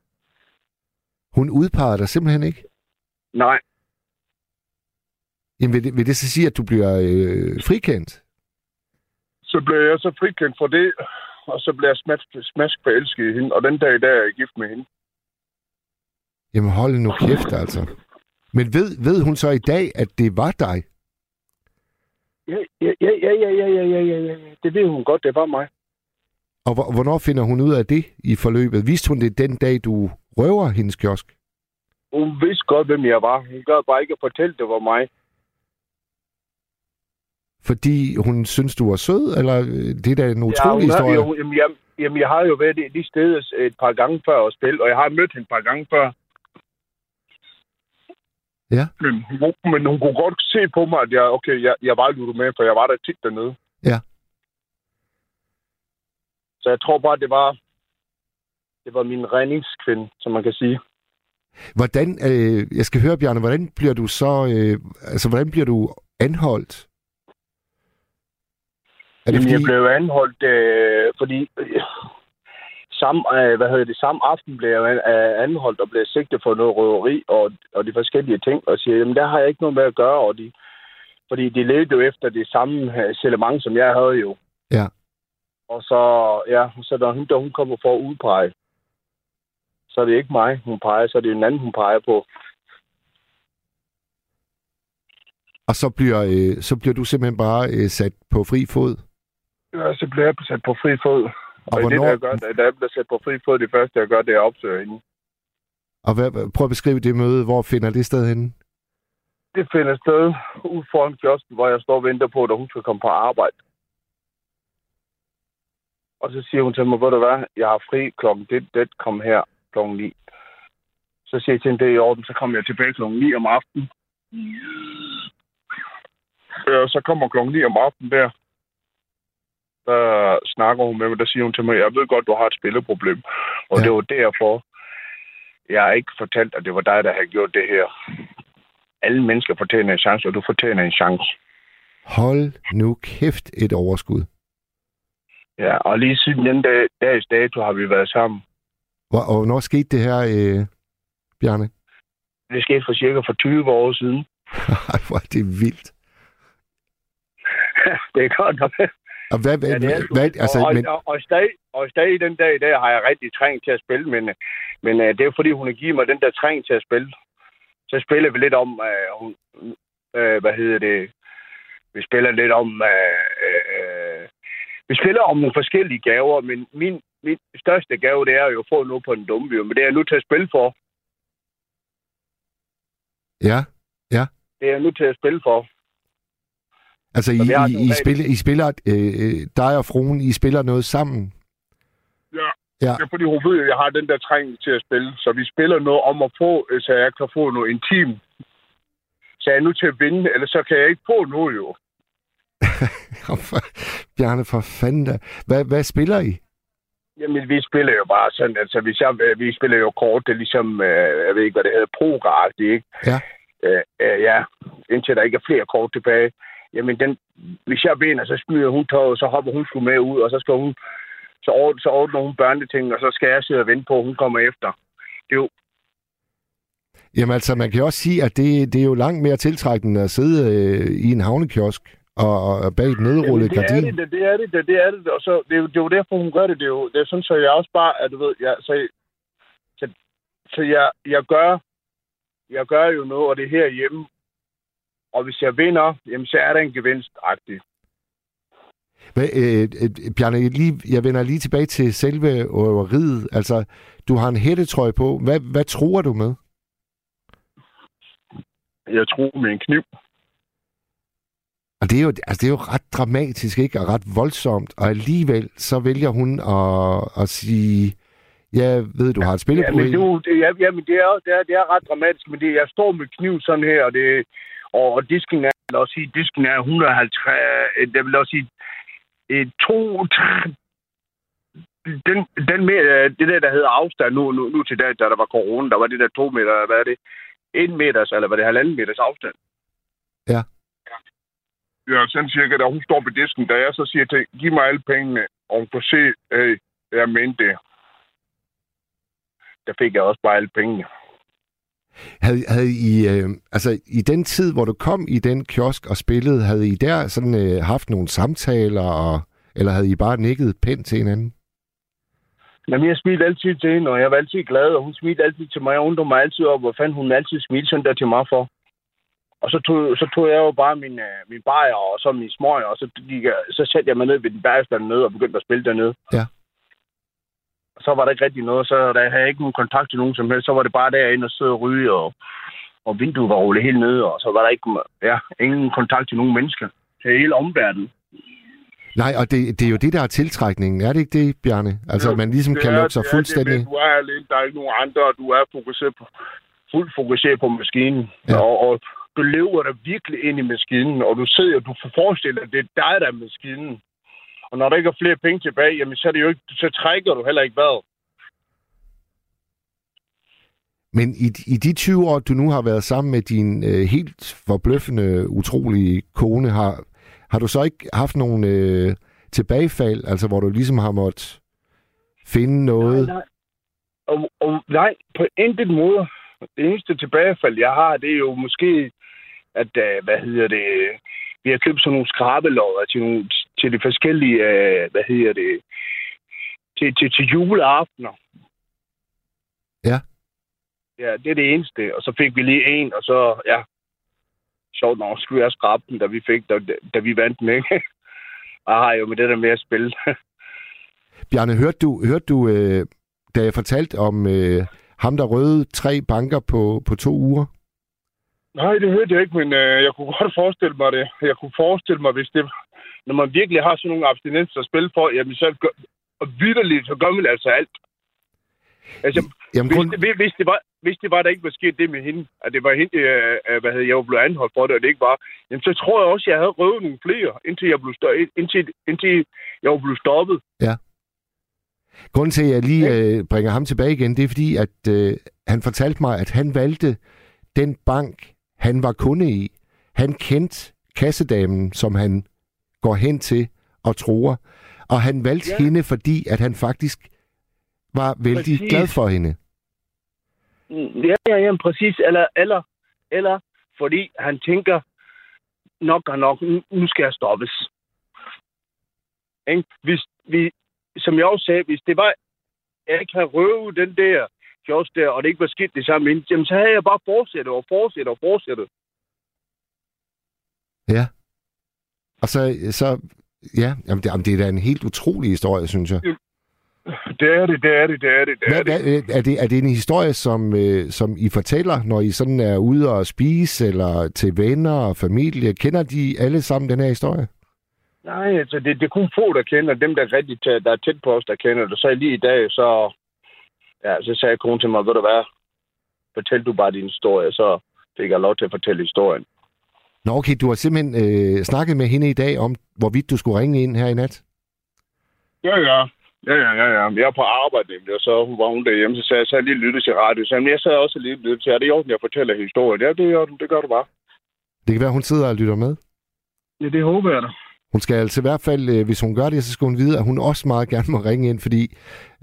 hun udpeger dig simpelthen ikke? Nej, Jamen, vil, det, vil det så sige, at du bliver øh, frikendt? så blev jeg så frikendt for det, og så blev jeg smask, smask forelsket i hende, og den dag i dag er jeg gift med hende. Jamen, hold nu kæft, altså. Men ved, ved hun så i dag, at det var dig? Ja, ja, ja, ja, ja, ja, ja, ja. Det ved hun godt, det var mig. Og hvor- hvornår finder hun ud af det i forløbet? Vidste hun det den dag, du røver hendes kiosk? Hun vidste godt, hvem jeg var. Hun gad bare ikke at fortælle, det var mig. Fordi hun synes, du var sød? Eller øh, det er da en Ja, utrolig har, historie. jo, jamen, jeg, jamen, jeg har jo været i de steder et par gange før og spille, og jeg har mødt hende et par gange før. Ja. Men, hun- men hun kunne godt se på mig, at jeg, okay, jeg, jeg var med, for jeg var der tit dernede. Ja. Så jeg tror bare, det var, det var min redningskvinde, som man kan sige. Hvordan, øh, jeg skal høre, Bjarne, hvordan bliver du så, øh, altså hvordan bliver du anholdt? Er det Jamen, jeg fordi, blev anholdt, øh, fordi øh, samme, øh, hvad hedder det, samme aften blev jeg øh, anholdt og blev sigtet for noget røveri og, og de forskellige ting, og siger, jamen der har jeg ikke noget med at gøre, og de, fordi de levede jo efter det samme øh, selement, som jeg havde jo. Ja. Og så, ja, så når hun, da hun kommer for at udpege, så er det ikke mig, hun peger, så er det en anden, hun peger på. og så bliver, øh, så bliver du simpelthen bare øh, sat på fri fod? Ja, så bliver jeg sat på fri fod. Og, og det, hvornår- der jeg gør, da jeg bliver sat på fri fod, det første, jeg gør, det er at opsøge hende. Og hvad, hvad- prøv at beskrive det møde. Hvor finder det sted henne? Det finder sted ud foran kiosken, hvor jeg står og venter på, at hun skal komme på arbejde. Og så siger hun til mig, ved du hvad, jeg har fri klokken det, det, kom her klokken 9. Så siger jeg til hende, det er i orden, så kommer jeg tilbage klokken 9 om aftenen. Øh, så kommer klokken 9 om aftenen der. Der snakker hun med mig, der siger hun til mig, jeg ved godt, du har et spilleproblem. Og Ja. det var derfor, jeg har ikke fortalt, at det var dig, der havde gjort det her. Alle mennesker fortjener en chance, og du fortjener en chance. Hold nu kæft et overskud. Ja, og lige siden den dag, dags dato har vi været sammen. Hvor, og hvornår skete det her, øh, Bjarne? Det skete for cirka for 20 år siden. Ej, hvor er det vildt. det er godt nok. Og hvad, hvad, Ja, det er hvad altså, og, men, og, og, stadig, og stadig den dag i dag har jeg rigtig trængt til at spille, men, men uh, det er fordi, hun har givet mig den der træng til at spille. Så spiller vi lidt om, uh, hun, uh, hvad hedder det, vi spiller lidt om, uh, uh, vi spiller om nogle forskellige gaver, men min, min største gave, det er jo at få noget på den dumme men det er jeg nu til at spille for. ja, Det er jeg nu til at spille for. Altså I, vi I, I, spiller, I spiller, øh, øh, dig og fruen, I spiller noget sammen. Ja. Ja. Det er fordi, hun ved, at jeg har den der træng til at spille. Så vi spiller noget om at få, så jeg kan få noget intim. Så jeg er nu til at vinde, eller så kan jeg ikke få noget jo. Bjarne, for fanden da. Hvad, hvad spiller I? Jamen, vi spiller jo bare sådan, altså hvis jeg, vi spiller jo kort, det er ligesom, øh, jeg ved ikke, hvad det hedder, progragtigt, ikke? Ja. Øh, øh, ja, indtil der ikke er flere kort tilbage. Jamen, den, hvis jeg vinder, så smider hun tøjet, så hopper hun sgu med ud, og så skal hun, så, ordner, så ordner hun børneting, og så skal jeg sidde og vente på, at hun kommer efter. Det er jo, Jamen altså, man kan også sige, at det, det er jo langt mere tiltrækkende at sidde øh, i en havnekiosk og, og bag et nedrullet Jamen, det er gardin. det, det er det, det, det er det. Og så, det, er jo, det er jo derfor, hun gør det. Det er jo det er sådan, så jeg også bare, at du ved, jeg, så, så, så jeg, jeg gør, jeg gør jo noget, og det er herhjemme. Og hvis jeg vinder, jamen, så er der en gevinst -agtig. Hvad, øh, øh, Bjarne, lige, jeg vender lige tilbage til selve øveriet. Altså, du har en hættetrøje på. Hvad, hvad tror du med? Jeg tror med en kniv. Og det er, jo, altså, det er jo ret dramatisk, ikke? Og ret voldsomt. Og alligevel, så vælger hun at, at sige, jeg ved, du har et Ja, spilleproblem. men det, er ja, ja, men det er, det er, det er ret dramatisk, men det, jeg står med kniv sådan her, og, det, og, disken er, lad os sige, disken er 150, øh, det vil også sige, et, to, tre, den, den med, øh, det der, der hedder afstand nu, nu, nu til da, da der var corona, der var det der to meter, hvad er det, en meters, eller var det halvanden meters afstand? Ja. Ja, sådan cirka, da hun står på disken, da jeg så siger til, giv mig alle pengene, og hun får se, hey, jeg mente det. Der fik jeg også bare alle pengene. Havde, havde I, øh, altså, i den tid, hvor du kom i den kiosk og spillede, havde I der sådan øh, haft nogle samtaler, og, eller havde I bare nikket pænt til hinanden? Jamen, jeg smilte altid til hende, og jeg var altid glad, og hun smilte altid til mig. Jeg undrede mig altid over, hvor fanden hun altid smilte sådan der til mig for. Og så tog, så tog jeg jo bare min, øh, min bajer og så min smøg, og så, gik jeg, så satte jeg mig ned ved den bagerste dernede og begyndte at spille dernede. Ja. Og så var der ikke rigtig noget, så der havde jeg ikke nogen kontakt til nogen som helst. Så var det bare derinde og sidde og ryge, og, og vinduet var rullet helt nede, og så var der ikke ja, ingen kontakt til nogen mennesker. Til hele omverdenen. Nej, og det, det er jo det, der er tiltrækningen. Er det ikke det, Bjarne? Altså, Jo, man ligesom kan er- lukke sig det fuldstændig... Det, du er alene, der er ikke nogen andre, og du er fokuseret på, fuldt fokuseret på maskinen. Ja. Og, og, du lever dig virkelig ind i maskinen, og du sidder, du får forestillet, at det er dig, der er maskinen. Og når der ikke er flere penge tilbage, jamen, så, er det jo ikke, så trækker du heller ikke vejret. Men i, i de 20 år, du nu har været sammen med din øh, helt forbløffende, utrolige kone, har, har du så ikke haft nogen øh, tilbagefald, altså hvor du ligesom har måttet finde noget? Nej, nej. Og, og nej, på intet måde. Det eneste tilbagefald, jeg har, det er jo måske, at, uh, hvad hedder det, vi har købt sådan nogle skrabelodder til, nogle, til de forskellige, uh, hvad hedder det, til, til, til juleaftener. Ja. Ja, det er det eneste. Og så fik vi lige en, og så, ja, sjovt nok, skulle jeg skrabe den, da vi fik, da, da vi vandt den, ikke? Og jeg har jo med det der med at spille. Bjarne, hørte du, hørte du øh, da jeg fortalte om øh, ham, der røde tre banker på, på to uger? Nej, det hørte jeg ikke, men øh, jeg kunne godt forestille mig det. Jeg kunne forestille mig, hvis det... Når man virkelig har sådan nogle abstinenser at spille for, jamen så, gør- og vidderligt, så gør man altså alt. Altså, Jamen, hvis, grund... det, hvis, det var, hvis det var, der ikke var sket det med hende, at det var hende, øh, øh, hvad hedder, jeg var blevet anholdt for det, og det ikke var, jamen, så tror jeg også, at jeg havde røvet nogle flere, indtil jeg blev, stå- indtil, indtil jeg var blevet stoppet. Grunden til, at jeg lige øh, bringer ham tilbage igen, det er fordi, at øh, han fortalte mig, at han valgte den bank, han var kunde i. Han kendte kassedamen, som han går hen til og tror. Og han valgte ja. Hende, fordi at han faktisk var vældig Præcis. glad for hende. Ja, ja, ja, præcis. Eller, eller, eller fordi han tænker, nok og nok, nu, skal jeg stoppes. Ikke? Hvis vi, som jeg også sagde, hvis det var, jeg ikke havde røvet den der kiosk der, og det ikke var sket det samme, jamen så havde jeg bare fortsættet og fortsættet og fortsættet. Ja. Og så, så ja, jamen det, jamen det er da en helt utrolig historie, synes jeg. Det er det, det er det, det er det, det Hvad, er det. hvad, er, det er det en historie, som, øh, som I fortæller, når I sådan er ude og spise, eller til venner og familie? Kender de alle sammen den her historie? Nej, altså det, det er kun få, der kender dem, der er rigtig der er tæt på os, der kender det. Så lige i dag, så, ja, så sagde konen til mig, ved du hvad, fortæl du bare din historie, så fik jeg lov til at fortælle historien. Nå okay, du har simpelthen øh, snakket med hende i dag om, hvorvidt du skulle ringe ind her i nat? Ja, ja. Ja, ja, ja, ja. Jeg er på arbejde nemlig, og så var hun derhjemme, så sagde jeg, så jeg lige lyttet til radio. Så jeg sad også lige lyttet til, er det i orden, jeg fortæller historien? Ja, det er i orden, det gør du bare. Det kan være, hun sidder og lytter med. Ja, det håber jeg da. Hun skal altså i hvert fald, øh, hvis hun gør det, så skal hun vide, at hun også meget gerne må ringe ind, fordi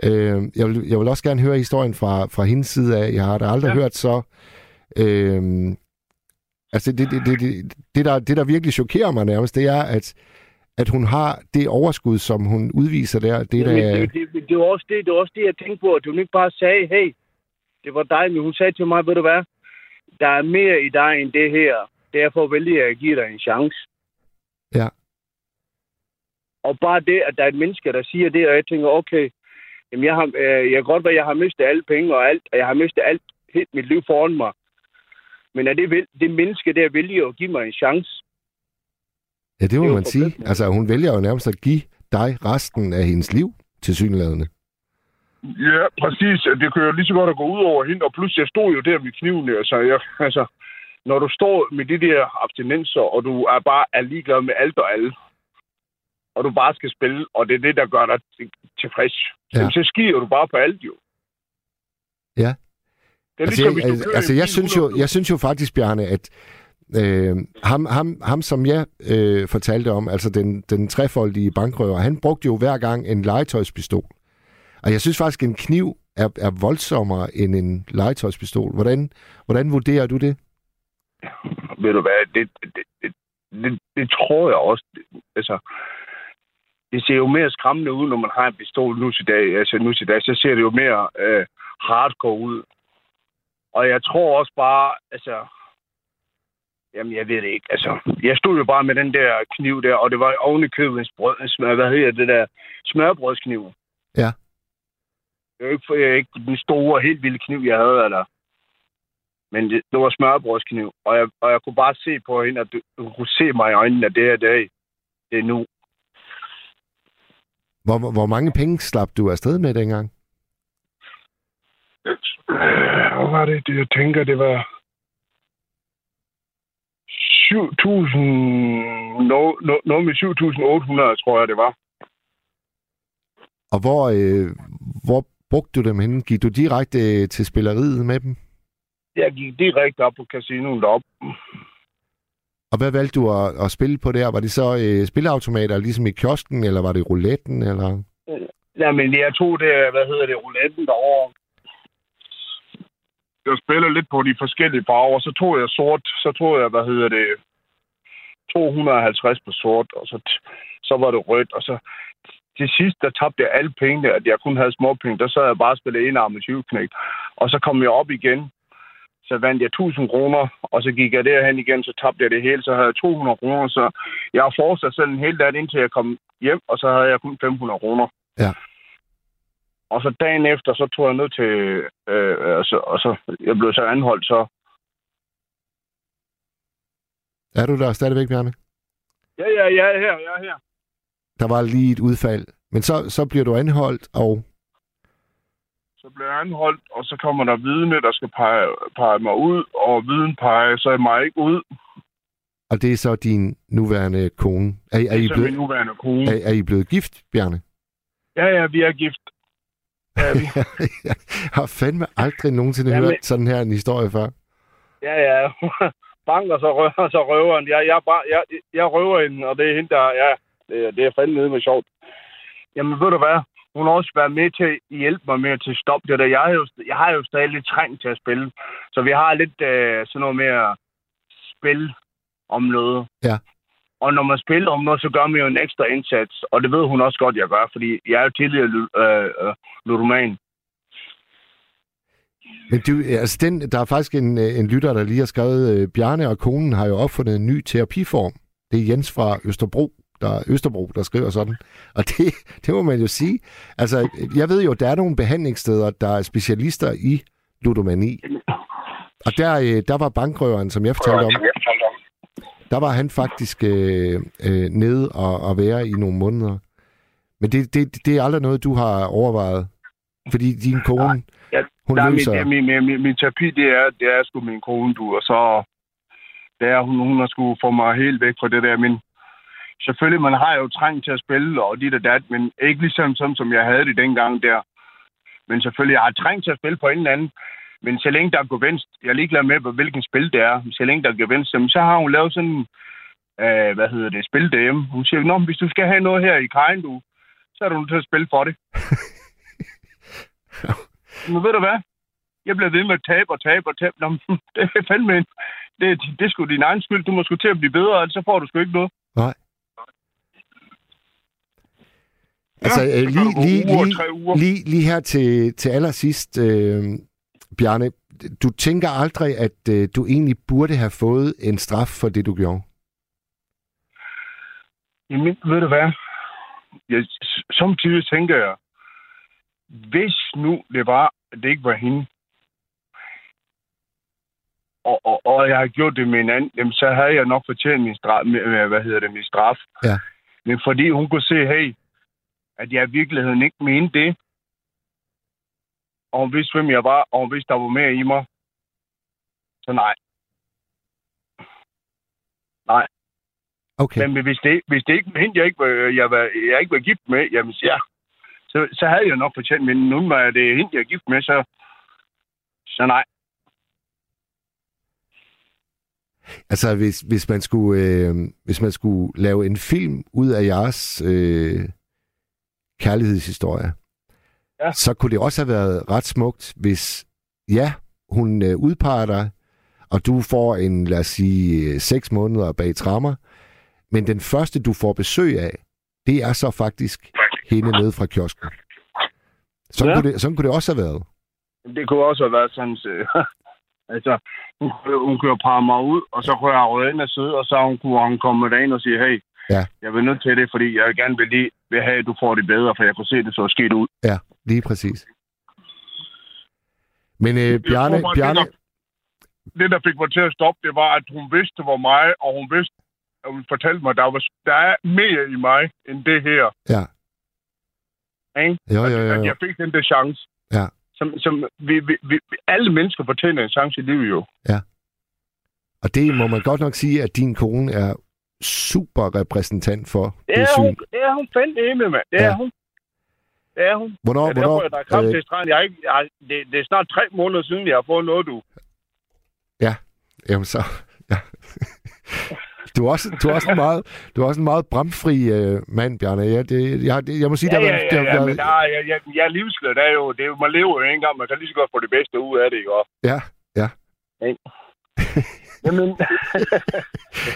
øh, jeg, vil, jeg vil også gerne høre historien fra, fra hendes side af. Jeg har da aldrig. Ja. hørt så... Øh, altså det, det, det, det, det, der, det, der virkelig chokerer mig nærmest, det er, at, at hun har det overskud, som hun udviser der. Det er Jamen, da, det, det, det, det, var også det, det var også det, jeg tænkte på, at hun ikke bare sagde, hey, det var dig, men hun sagde til mig, ved du hvad, der er mere i dig end det her. Derfor vælger jeg at give dig en chance. Ja. Og bare det, at der er et menneske, der siger det, og jeg tænker, okay, jamen jeg, har, øh, jeg kan godt være, jeg har mistet alle penge og alt, og jeg har mistet alt, helt mit liv foran mig. Men er det, vel- det menneske, der vælger at give mig en chance? ja, det må det man sige. Altså hun vælger jo nærmest at give dig resten af hendes liv til synlædende. Ja, præcis. Det kan jo lige så godt at gå ud over hende, og pludselig jeg stod jo der med kniven, altså, jeg, altså når du står med de der abstinenser, og du er bare er ligeglad med alt og alle, og du bare skal spille, og det er det, der gør dig til- tilfreds, Ja. så skier du bare på alt jo. Ja. Det er Altså, ligesom, jeg, hvis du altså, altså jeg, synes jo, 100 jeg synes jo faktisk, Bjarne, at øh, ham, ham, ham, som jeg øh, fortalte om, altså den, den trefoldige bankrøver, han brugte jo hver gang en legetøjspistol. Og jeg synes faktisk, en kniv er, er voldsommere end en legetøjspistol. Hvordan, hvordan vurderer du det? ved du hvad, det, det, det, det, det tror jeg også. Altså, det ser jo mere skræmmende ud, når man har en pistol nu til dag. Altså nu til dag, så ser det jo mere øh, hardcore ud. Og jeg tror også bare, altså, jamen jeg ved det ikke. Altså, jeg stod jo bare med den der kniv der, og det var oven i købet en sprød, smør, hvad hedder det der, smørbrødskniv. Ja. Det var ikke, for, ikke den store, helt vilde kniv, jeg havde, eller men det, det var smørbrødskniv, og jeg, og jeg kunne bare se på hende, at du kunne se mig i øjnene, at det er dag. Det er nu. Hvor, hvor mange penge slap du afsted med dengang? Øh, Hvad var det, det, jeg tænker, det var 7.000, noget no, no med 7.800, tror jeg, det var. Og hvor, øh, hvor brugte du dem henne? Gik du direkte øh, til spilleriet med dem? Jeg gik direkte op på casinoen deroppe. Og hvad valgte du at, at spille på der? Var det så øh, spilleautomater, ligesom i kiosken, eller var det rouletten? Eller? Jamen, jeg tog det, hvad hedder det, rouletten derovre. Jeg spillede lidt på de forskellige farver. Så tog jeg sort, så tog jeg, hvad hedder det, 250 på sort, og så, så var det rødt, og så til sidst, der tabte jeg alle pengene, at jeg kun havde små penge. Der sad jeg bare og spillede en arm 20 knæk. Og så kom jeg op igen, så vandt jeg 1000 kroner, og så gik jeg derhen igen, så tabte jeg det hele, så havde jeg 200 kroner, så jeg har fortsat selv en hel dag, indtil jeg kom hjem, og så havde jeg kun 500 kroner. Ja. Og så dagen efter, så tog jeg ned til, øh, altså, og så, jeg blev så anholdt, så Er du der stadigvæk, Bjarne? ja, ja, jeg er her, jeg er her. Der var lige et udfald, Men så, så bliver du anholdt, og Så bliver jeg anholdt, og så kommer der vidne, der skal pege, pege mig ud, og viden peger så mig ikke ud. og det er så din nuværende kone. Er, er, Det I, er så min blevet, nuværende kone. er, er I blevet gift, Bjarne? Ja, ja, vi er gift. Ja, vi, jeg har fandme aldrig nogensinde Jamen- hørt sådan her en historie før. ja, ja. Banker, så røver, så røver han. Jeg, jeg, bare, jeg, jeg røver hende, og det er hende, der... Ja, det, er- det er fandme nede med sjovt. Jamen, ved du hvad? Hun har også været med til at hjælpe mig med til at stoppe det der. Jeg har jo, jeg har jo stadig lidt træng til at spille. Så vi har lidt øh, sådan noget med at spille om noget. Ja. Og når man spiller om noget, så gør man jo en ekstra indsats. Og det ved hun også godt, jeg gør, fordi jeg er jo tidligere øh, øh, ludoman. Men du, altså den, der er faktisk en, øh, en lytter, der lige har skrevet, øh, Bjarne og konen har jo opfundet en ny terapiform. Det er Jens fra Østerbro, der er Østerbro, der skriver sådan. Og det, det må man jo sige. Altså, jeg ved jo, der er nogle behandlingssteder, der er specialister i ludomani. Og der, øh, der var bankrøveren, som jeg fortalte om, der var han faktisk øh, øh, nede og, og være i nogle måneder. Men det, det, det er aldrig noget, du har overvejet. Fordi din kone, Ja, hun er løser... min, min, min, min terapi, det er, det er sgu min kone, du, og så det er, hun, hun har sgu få mig helt væk fra det der, men selvfølgelig, man har jo trængt til at spille, og dit og dat, men ikke ligesom som, som jeg havde det dengang der. Men selvfølgelig, jeg har trængt til at spille på en eller anden, men så længe der er gevinst, jeg er ligeglad med, hvilken spil det er, så længe der er gevinst, så har hun lavet sådan, øh, hvad hedder det, spil derhjemme. Hun siger, Nå, hvis du skal have noget her i kajen, du, så er du nødt til at spille for det. Men ved du hvad? Jeg bliver ved med at tabe og tabe og tabe. Nå, det er fandme en. Det, det er sgu din egen skyld. Du må sgu til at blive bedre, ellers så får du sgu ikke noget. Nej. Altså, Ja, øh, lige, lige, lige, lige, lige her til, til allersidst, øh, Bjarne, du tænker aldrig, at øh, du egentlig burde have fået en straf for det, du gjorde? Jamen, ved du hvad? Jeg, samtidig tænker jeg, hvis nu det var, at det ikke var hende, og, og, og jeg har gjort det med en anden, jamen, så havde jeg nok fortjent min straf, hvad hedder det, min straf. Ja. Men fordi hun kunne se, hey, at jeg i virkeligheden ikke mente det, og hun vidste, hvem jeg var, og hun vidste, der var mere i mig, så nej. Okay. Men hvis det, hvis det ikke var hende, jeg ikke var, jeg var, jeg ikke var gift med, jamen ja, så, så havde jeg nok fortjent, men nu er det hende, jeg er gift med, så, så nej. Altså, hvis, hvis, man skulle, øh, hvis man skulle lave en film ud af jeres øh, kærlighedshistorie, Ja. så kunne det også have været ret smukt, hvis, ja, hun øh, udpeger dig, og du får en, lad os sige, øh, seks måneder bag trammer, men den første, du får besøg af, det er så faktisk hende nede fra kiosken. Sådan, Ja. kunne det, sådan kunne det også have været. Det kunne også have været sådan, så, altså, hun, hun kunne parre mig ud, og så kunne jeg røde ind og sidde, og så hun kunne hun komme derind og sige, hey, Ja. jeg vil nødt til det, fordi jeg gerne vil lige vil have, at du får det bedre, for jeg kunne se, at det så skidt ud. Ja, lige præcis. Men øh, Bjarne, bare, Bjarne, Det der, det, der fik mig til at stoppe, det var, at hun vidste, var mig, og hun vidste, at hun fortalte mig, der, var, der er mere i mig, end det her. ja. Ikke? Jo, jo, jo, At jeg fik den der chance. Ja. Som, som vi, vi, vi, alle mennesker fortjener en chance i livet jo. Og det må man godt nok sige, at din kone er super repræsentant for Det det er hun, det er hun fandme med, mand. Det Ja. er hun. Det er hun. Hvornår, Ja, hvornår, hvornår, der er kamp øh, til stranden. Jeg er ikke, jeg, er- det, det, er snart tre måneder siden, jeg har fået noget, du. jamen så, ja. Du er også, du er også en meget, du er også en meget bramfri øh, mand, Bjarne. Ja, det, jeg, det, jeg må sige, Ja, der, ja, ja, der, ja, men der er, jeg, jeg, jeg er. Det er jo, det er man lever jo ikke engang. Man kan lige så godt få det bedste ud af det, ikke? også? ja, ja. Jamen,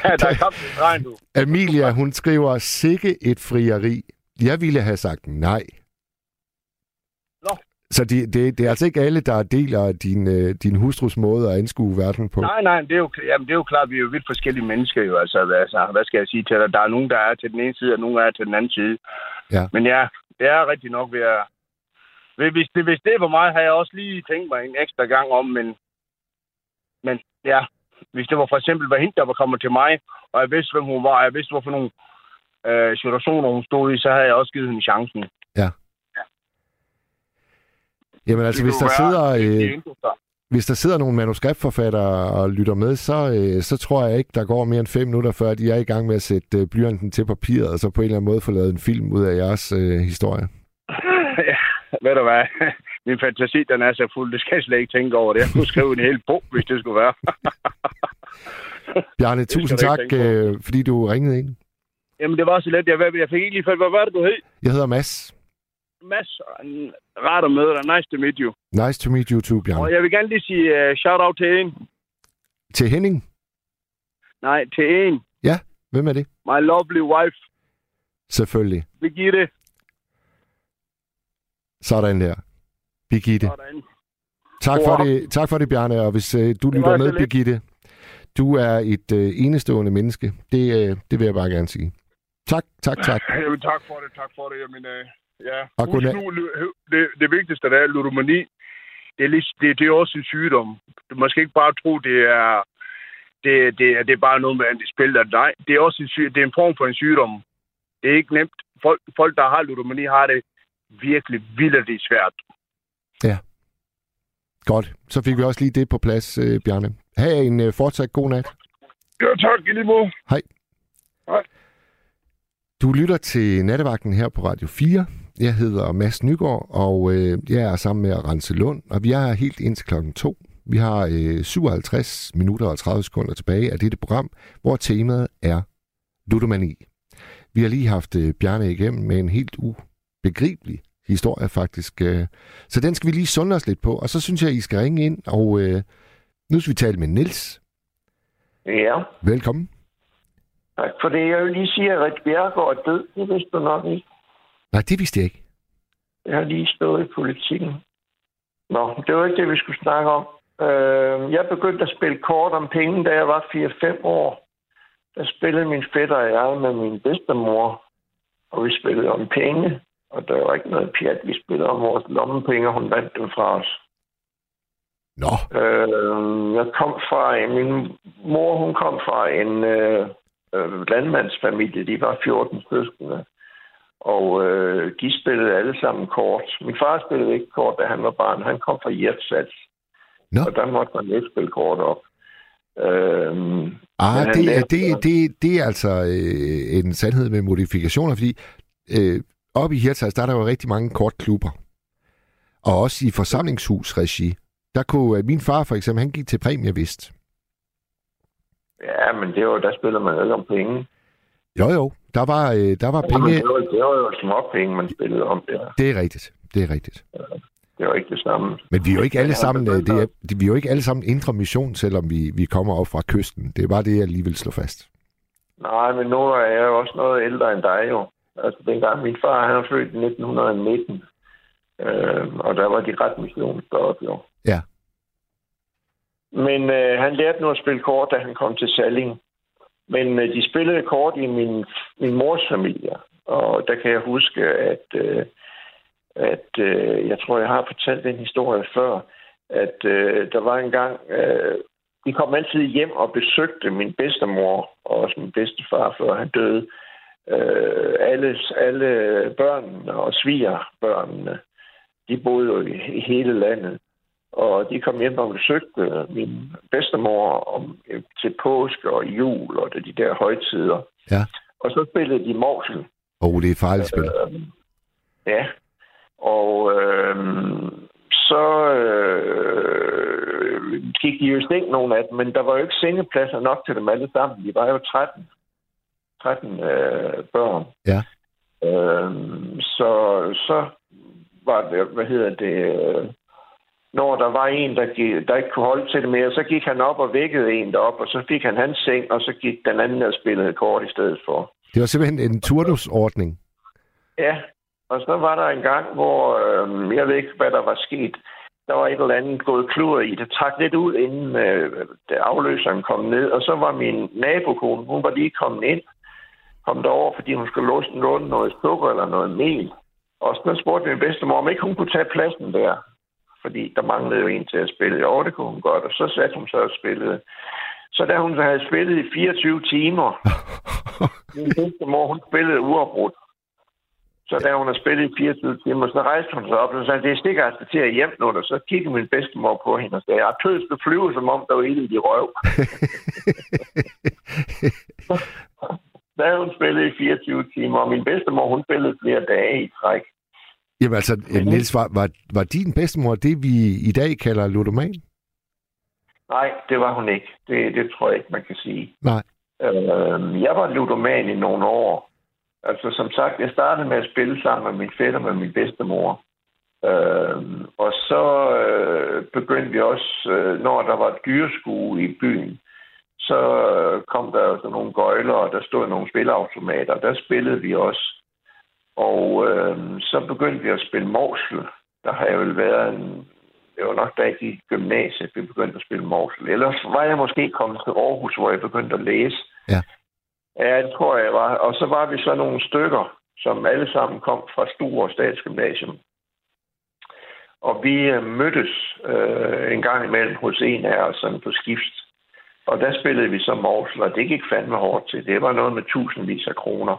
ja, der er kamp til stregen, du. Amelia, hun skriver, sikke et frieri. Jeg ville have sagt nej. Så det, det, det er altså ikke alle, der deler din, øh, din hustrus måde at anskue verden på. Nej, nej, det er, jo, jamen, det er jo klart, vi er jo vidt forskellige mennesker jo. Altså, hvad, altså, hvad skal jeg sige til dig? Der er nogen, der er til den ene side, og nogen der er til den anden side. Ja. Men ja, det er rigtig nok ved at... Hvis det, hvis det var mig, havde jeg også lige tænkt mig en ekstra gang om, men... Men ja, hvis det var for eksempel var hende, der var kommet til mig, og jeg vidste, hvem hun var, og jeg vidste, hvorfor nogle øh, situationer, hun stod i, så havde jeg også givet hende chancen. Jamen altså, hvis der, sidder, øh, hvis der sidder nogle manuskriptforfattere og lytter med, så, øh, så tror jeg ikke, der går mere end fem minutter, før de er i gang med at sætte øh, blyanten til papiret, og så på en eller anden måde få lavet en film ud af jeres øh, historie. ja, ved du hvad? Min fantasi, den er så fuld. Det skal jeg slet ikke tænke over det. Jeg kunne skrive en hel bog, hvis det skulle være. Bjarne, tusind tak, øh, fordi du ringede ind. Jamen, det var så let. Jeg, jeg fik ikke lige fat. Hvad var det, du hed? Jeg hedder Mads. Mads, rart at møde dig. Nice to meet you. Nice to meet you too, Bjarne. Og jeg vil gerne lige sige uh, shout-out til en. Til Henning. Nej, til en. Hvem er det? My lovely wife, Selvfølgelig. Birgitte. Sådan der. Birgitte. Sådan. Tak for det, tak for det Bjarne. Og hvis øh, du lytter var med. Birgitte, du er et øh, enestående menneske. Det, øh, det vil jeg bare gerne sige. Tak, tak, tak. Jamen, tak for det, tak for det. Jamen, øh, ja. Og Husk godnat. nu, det, det vigtigste, der er ludomani. Det er, lige, det, det er også en sygdom. Du skal ikke bare tro, det er, det, det, er, det er bare noget med, at spiller. Nej, det er også en, syg, det er en form for en sygdom. Det er ikke nemt. Folk, folk der har ludomani, har det virkelig vildt svært. Godt. Så fik vi også lige det på plads, øh, Bjarne. Ha' en øh, fortsat god nat. Ja, tak i lige måde. Du lytter til nattevagten her på Radio 4. Jeg hedder Mads Nygaard, og øh, jeg er sammen med Rense Lund, og vi er helt indtil klokken 2. Vi har øh, 57 minutter og 30 sekunder tilbage af dette program, hvor temaet er ludomani. Vi har lige haft øh, Bjarne igennem med en helt ubegribelig historie faktisk. Øh, så den skal vi lige sunde os lidt på, og så synes jeg, I skal ringe ind, og øh, nu skal vi tale med Nils. Ja, Velkommen. tak for det. Jeg vil lige sige, at Rit Bjergård er død. Det vidste du nok ikke. Nej, det vidste jeg ikke. Jeg har lige stået i politikken. Nå, det var ikke det, vi skulle snakke om. Øh, jeg begyndte at spille kort om penge, da jeg var 4-5 år. Der spillede min fætter og jeg med min bedstemor, og vi spillede om penge. Og der var ikke noget pjat. Vi spillede om vores lommepenge, hun vandt dem fra os. Nå, Øh, jeg kom fra, min mor hun kom fra en øh, øh, landmandsfamilie. De var 14 søskende. Og øh, de spillede alle sammen kort. Min far spillede ikke kort, da han var barn. Han kom fra Hjertsats. Nå. Og der måtte man ikke spille kort op. Øh, Ah, det, er, det, det, det er altså øh, en sandhed med modifikationer, fordi øh, oppe i Hirtshals, der er der jo rigtig mange kortklubber. Og også i forsamlingshusregi. Der kunne øh, min far for eksempel, han gik til præmievist. ja, men det var, der spiller man jo ikke om penge. Jo jo, der var, øh, der var penge. det, var, det var jo småpenge, man spillede om der. Det er rigtigt, det er rigtigt. Det var ikke det samme. Men vi er jo ikke alle Ja, sammen, øh, det er, vi er jo ikke alle sammen indre mission, selvom vi, vi kommer op fra kysten. Det er bare det, jeg lige vil slå fast. Nej, men nu er jeg jo også noget ældre end dig jo. Altså, dengang min far, han er født i 1919. Øh, og der var de ret missionsderoppe jo. Ja. Men øh, han lærte nu at spille kort, da han kom til Salling. Men øh, de spillede kort i min, min mors familie. Og der kan jeg huske, at, øh, at øh, jeg tror, jeg har fortalt den historie før, at øh, der var en gang, øh, vi kom altid hjem og besøgte min bedstemor og også min bedstefar, før han døde. Øh, alle, alle børnene og svigerbørnene, de boede jo i, i hele landet. Og de kom hjem og besøgte min bedstemor om, øh, til påske og jul og de der højtider. Ja. Og så spillede de morsel. Åh, oh, det er farligt spil. Øh, ja. Og øh, så øh, gik de jo i seng, nogle af dem, men der var jo ikke sengepladser nok til dem alle sammen. De var jo 13, 13 øh, børn. Ja. Øh, så, så var det, hvad hedder det, øh, når der var en, der, gik, der ikke kunne holde til det mere, så gik han op og vækkede en derop, og så fik han hans seng, og så gik den anden og spillede kort i stedet for. Det var simpelthen en turnusordning. Ja, og så var der en gang, hvor øh, jeg ved ikke, hvad der var sket. Der var et eller andet gået klur i. Det trak lidt ud, inden øh, det afløseren kom ned. Og så var min nabokone, hun var lige kommet ind, kom derover, fordi hun skulle låse låne noget sukker eller noget mel. Og så spurgte min bedstemor, om ikke hun kunne tage pladsen der. Fordi der manglede jo en til at spille. Jo, det kunne hun godt. Og så satte hun sig og spillede. Så da hun havde spillet i 24 timer, Min bedstemor, hun spillede uafbrudt. Så da hun har spillet i 24 timer, så rejste hun sig op og sagde, det er stikker altså til at hjem nu. Og så kiggede min bedstemor på hende og sagde, jeg tøs du flyve, som om der var ild i røv. da hun spillede i 24 timer, og min bedstemor, hun spillede flere dage i træk. Jamen altså, Niels, var, var, var din bedstemor det, vi i dag kalder ludoman? Nej, det var hun ikke. Det, det tror jeg ikke, man kan sige. Nej. Øh, jeg var ludoman i nogle år. Altså, som sagt, jeg startede med at spille sammen med min fætter med min bedstemor. Øh, og så øh, begyndte vi også, øh, når der var dyreskue i byen, så kom der sådan nogle gøjler, og der stod nogle spilleautomater. Der spillede vi også. Og øh, så begyndte vi at spille morsel. Der har jeg vel været en... Det var nok da jeg gik i gymnasiet, vi begyndte at spille morsel. Ellers var jeg måske kommet til Aarhus, hvor jeg begyndte at læse. Ja. Ja, det tror jeg, var. Og så var vi så nogle stykker, som alle sammen kom fra Struer Statsgymnasium. Og vi øh, mødtes øh, en gang imellem hos en af os sådan på skift. Og der spillede vi så morsel, og det gik fandme hårdt til. Det var noget med tusindvis af kroner.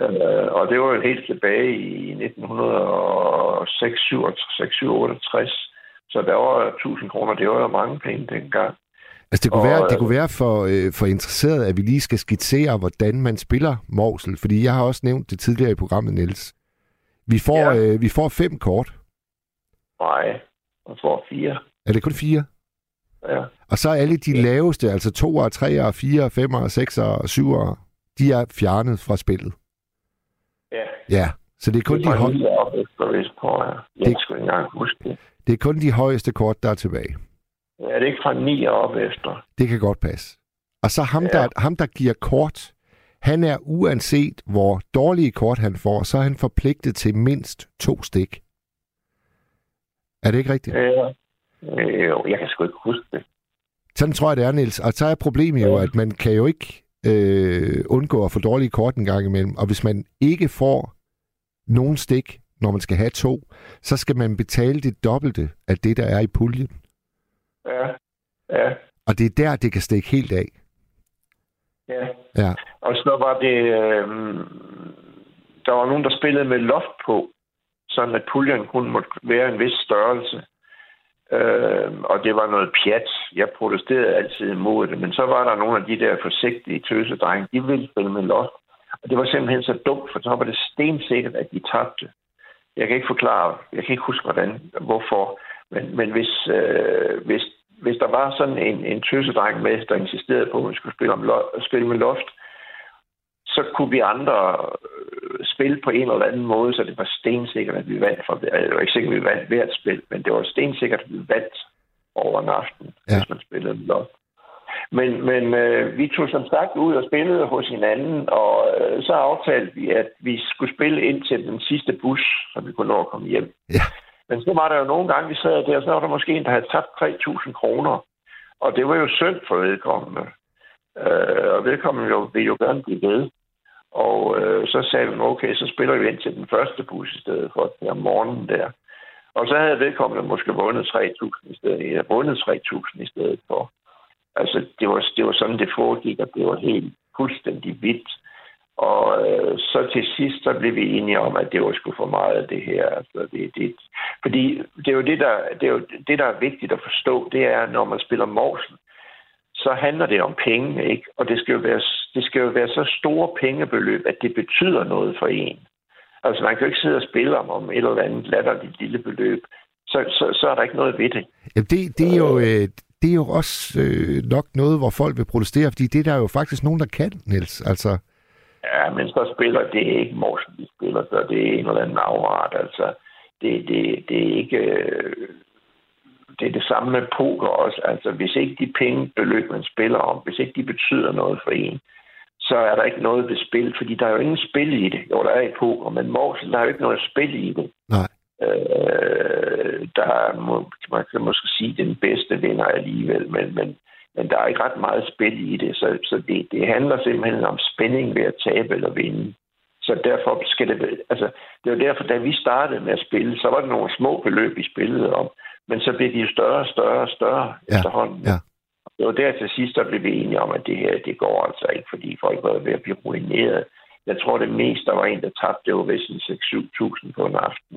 Øh, og det var jo helt tilbage i 1968. Så der var 1000 kroner, det var jo mange penge dengang. Altså, det kunne, Og, være, det øh, kunne være for, øh, for interesseret, at vi lige skal skitsere, hvordan man spiller morsel. Fordi jeg har også nævnt det tidligere i programmet, Niels. Vi får, Ja. øh, vi får fem kort. Nej, man får fire. Er det kun fire? Ja. Og så er alle de Ja. laveste, altså 2'ere, 3'ere, 4'ere, 5'ere, 6'ere og 7'ere, de er fjernet fra spillet. Ja. Ja, så det er kun, det de, var høj, lige op efter vist, tror jeg. Det- skulle ikke engang huske det. det er kun de højeste kort, der er tilbage. Er det ikke fra 9 og op efter? Det kan godt passe. Og så ham, Ja. der, ham, der giver kort, han er uanset, hvor dårlige kort han får, så er han forpligtet til mindst to stik. Er det ikke rigtigt? Ja. Øh, jo, jeg kan sgu ikke huske det. Sådan tror jeg, det er, Niels. Og så er problemet jo, Ja. at man kan jo ikke øh, undgå at få dårlige kort en gang imellem. Og hvis man ikke får nogen stik, når man skal have to, så skal man betale det dobbelte af det, der er i puljen. Ja. Ja. Og det er der, det kan stikke helt af. Ja. Ja. Og så var det... Øh, der var nogen, der spillede med loft på, sådan at puljen kun måtte være en vis størrelse. Øh, og det var noget pjat. Jeg protesterede altid imod det, men så var der nogle af de der forsigtige tøsedrenge, de ville spille med loft. Og det var simpelthen så dumt, for så var det stensikkert, at de tabte. Jeg kan ikke forklare, jeg kan ikke huske, hvordan, hvorfor. Men, men hvis, øh, hvis, hvis der var sådan en, en tøsedreng med, der insisterede på, at vi skulle spille, om lo- spille med loft, så kunne vi andre øh, spille på en eller anden måde, så det var stensikkert, at vi vandt. For, det var ikke sikkert, at vi vandt hvert spil, men det var stensikkert, at vi vandt over en aften, ja. hvis man spillede med loft. Men, men øh, vi tog som sagt ud og spillede hos hinanden, og øh, så aftalte vi, at vi skulle spille ind til den sidste bus, så vi kunne nå at komme hjem. Ja. Men så var der jo nogle gange, vi sad der, så var der måske en, der havde tabt 3.000 kroner. Og det var jo synd for vedkommende. Øh, og vedkommende jo, ville jo gerne blive ved. Og øh, så sagde vi, okay, så spiller vi ind til den første bus i stedet for det om morgenen der. Og så havde vedkommende måske vundet 3.000 i stedet, ja, vundet 3.000 i stedet for. Altså, det var, det var sådan, det foregik, og det var helt fuldstændig vildt. Og øh, så til sidst, så blev vi enige om, at det var sgu for meget af det her. Altså, det, det, fordi det er, jo det, der, det er jo det, der er vigtigt at forstå, det er, når man spiller morsel, så handler det om penge, ikke? Og det skal jo være, det skal jo være så store pengebeløb, at det betyder noget for en. Altså, man kan jo ikke sidde og spille om, om et eller andet latterligt lille beløb. Så, så, så er der ikke noget ved det. Jamen, det, det, er jo, øh, det er jo også øh, nok noget, hvor folk vil protestere, fordi det er der jo faktisk nogen, der kan, Niels. Altså, Ja, men så spiller det ikke Morsen, de spiller, så det er en eller anden afret. Altså, det, det, det er ikke... øh, Det er det samme med poker også. Altså, hvis ikke de pengebeløb, man spiller om, hvis ikke de betyder noget for en, så er der ikke noget ved spil, fordi der er jo ingen spil i det. Jo, der er i poker, men Morsen, der er jo ikke noget spil i det. nej. Øh, der er, må, man kan måske sige, den bedste vinder alligevel, men, men, men der er ikke ret meget spil i det, så, så det, det handler simpelthen om spænding ved at tabe eller vinde. Så derfor skal det... Altså, det var derfor, da vi startede med at spille, så var det nogle små beløb, vi spillede om, men så blev de jo større og større og større Ja, efterhånden. ja. det var der til sidst, der blev vi enige om, at det her, det går altså ikke, fordi folk var ved at blive ruineret. Jeg tror, det meste, der var en, der tabte, det var vist 6-7.000 på en aften.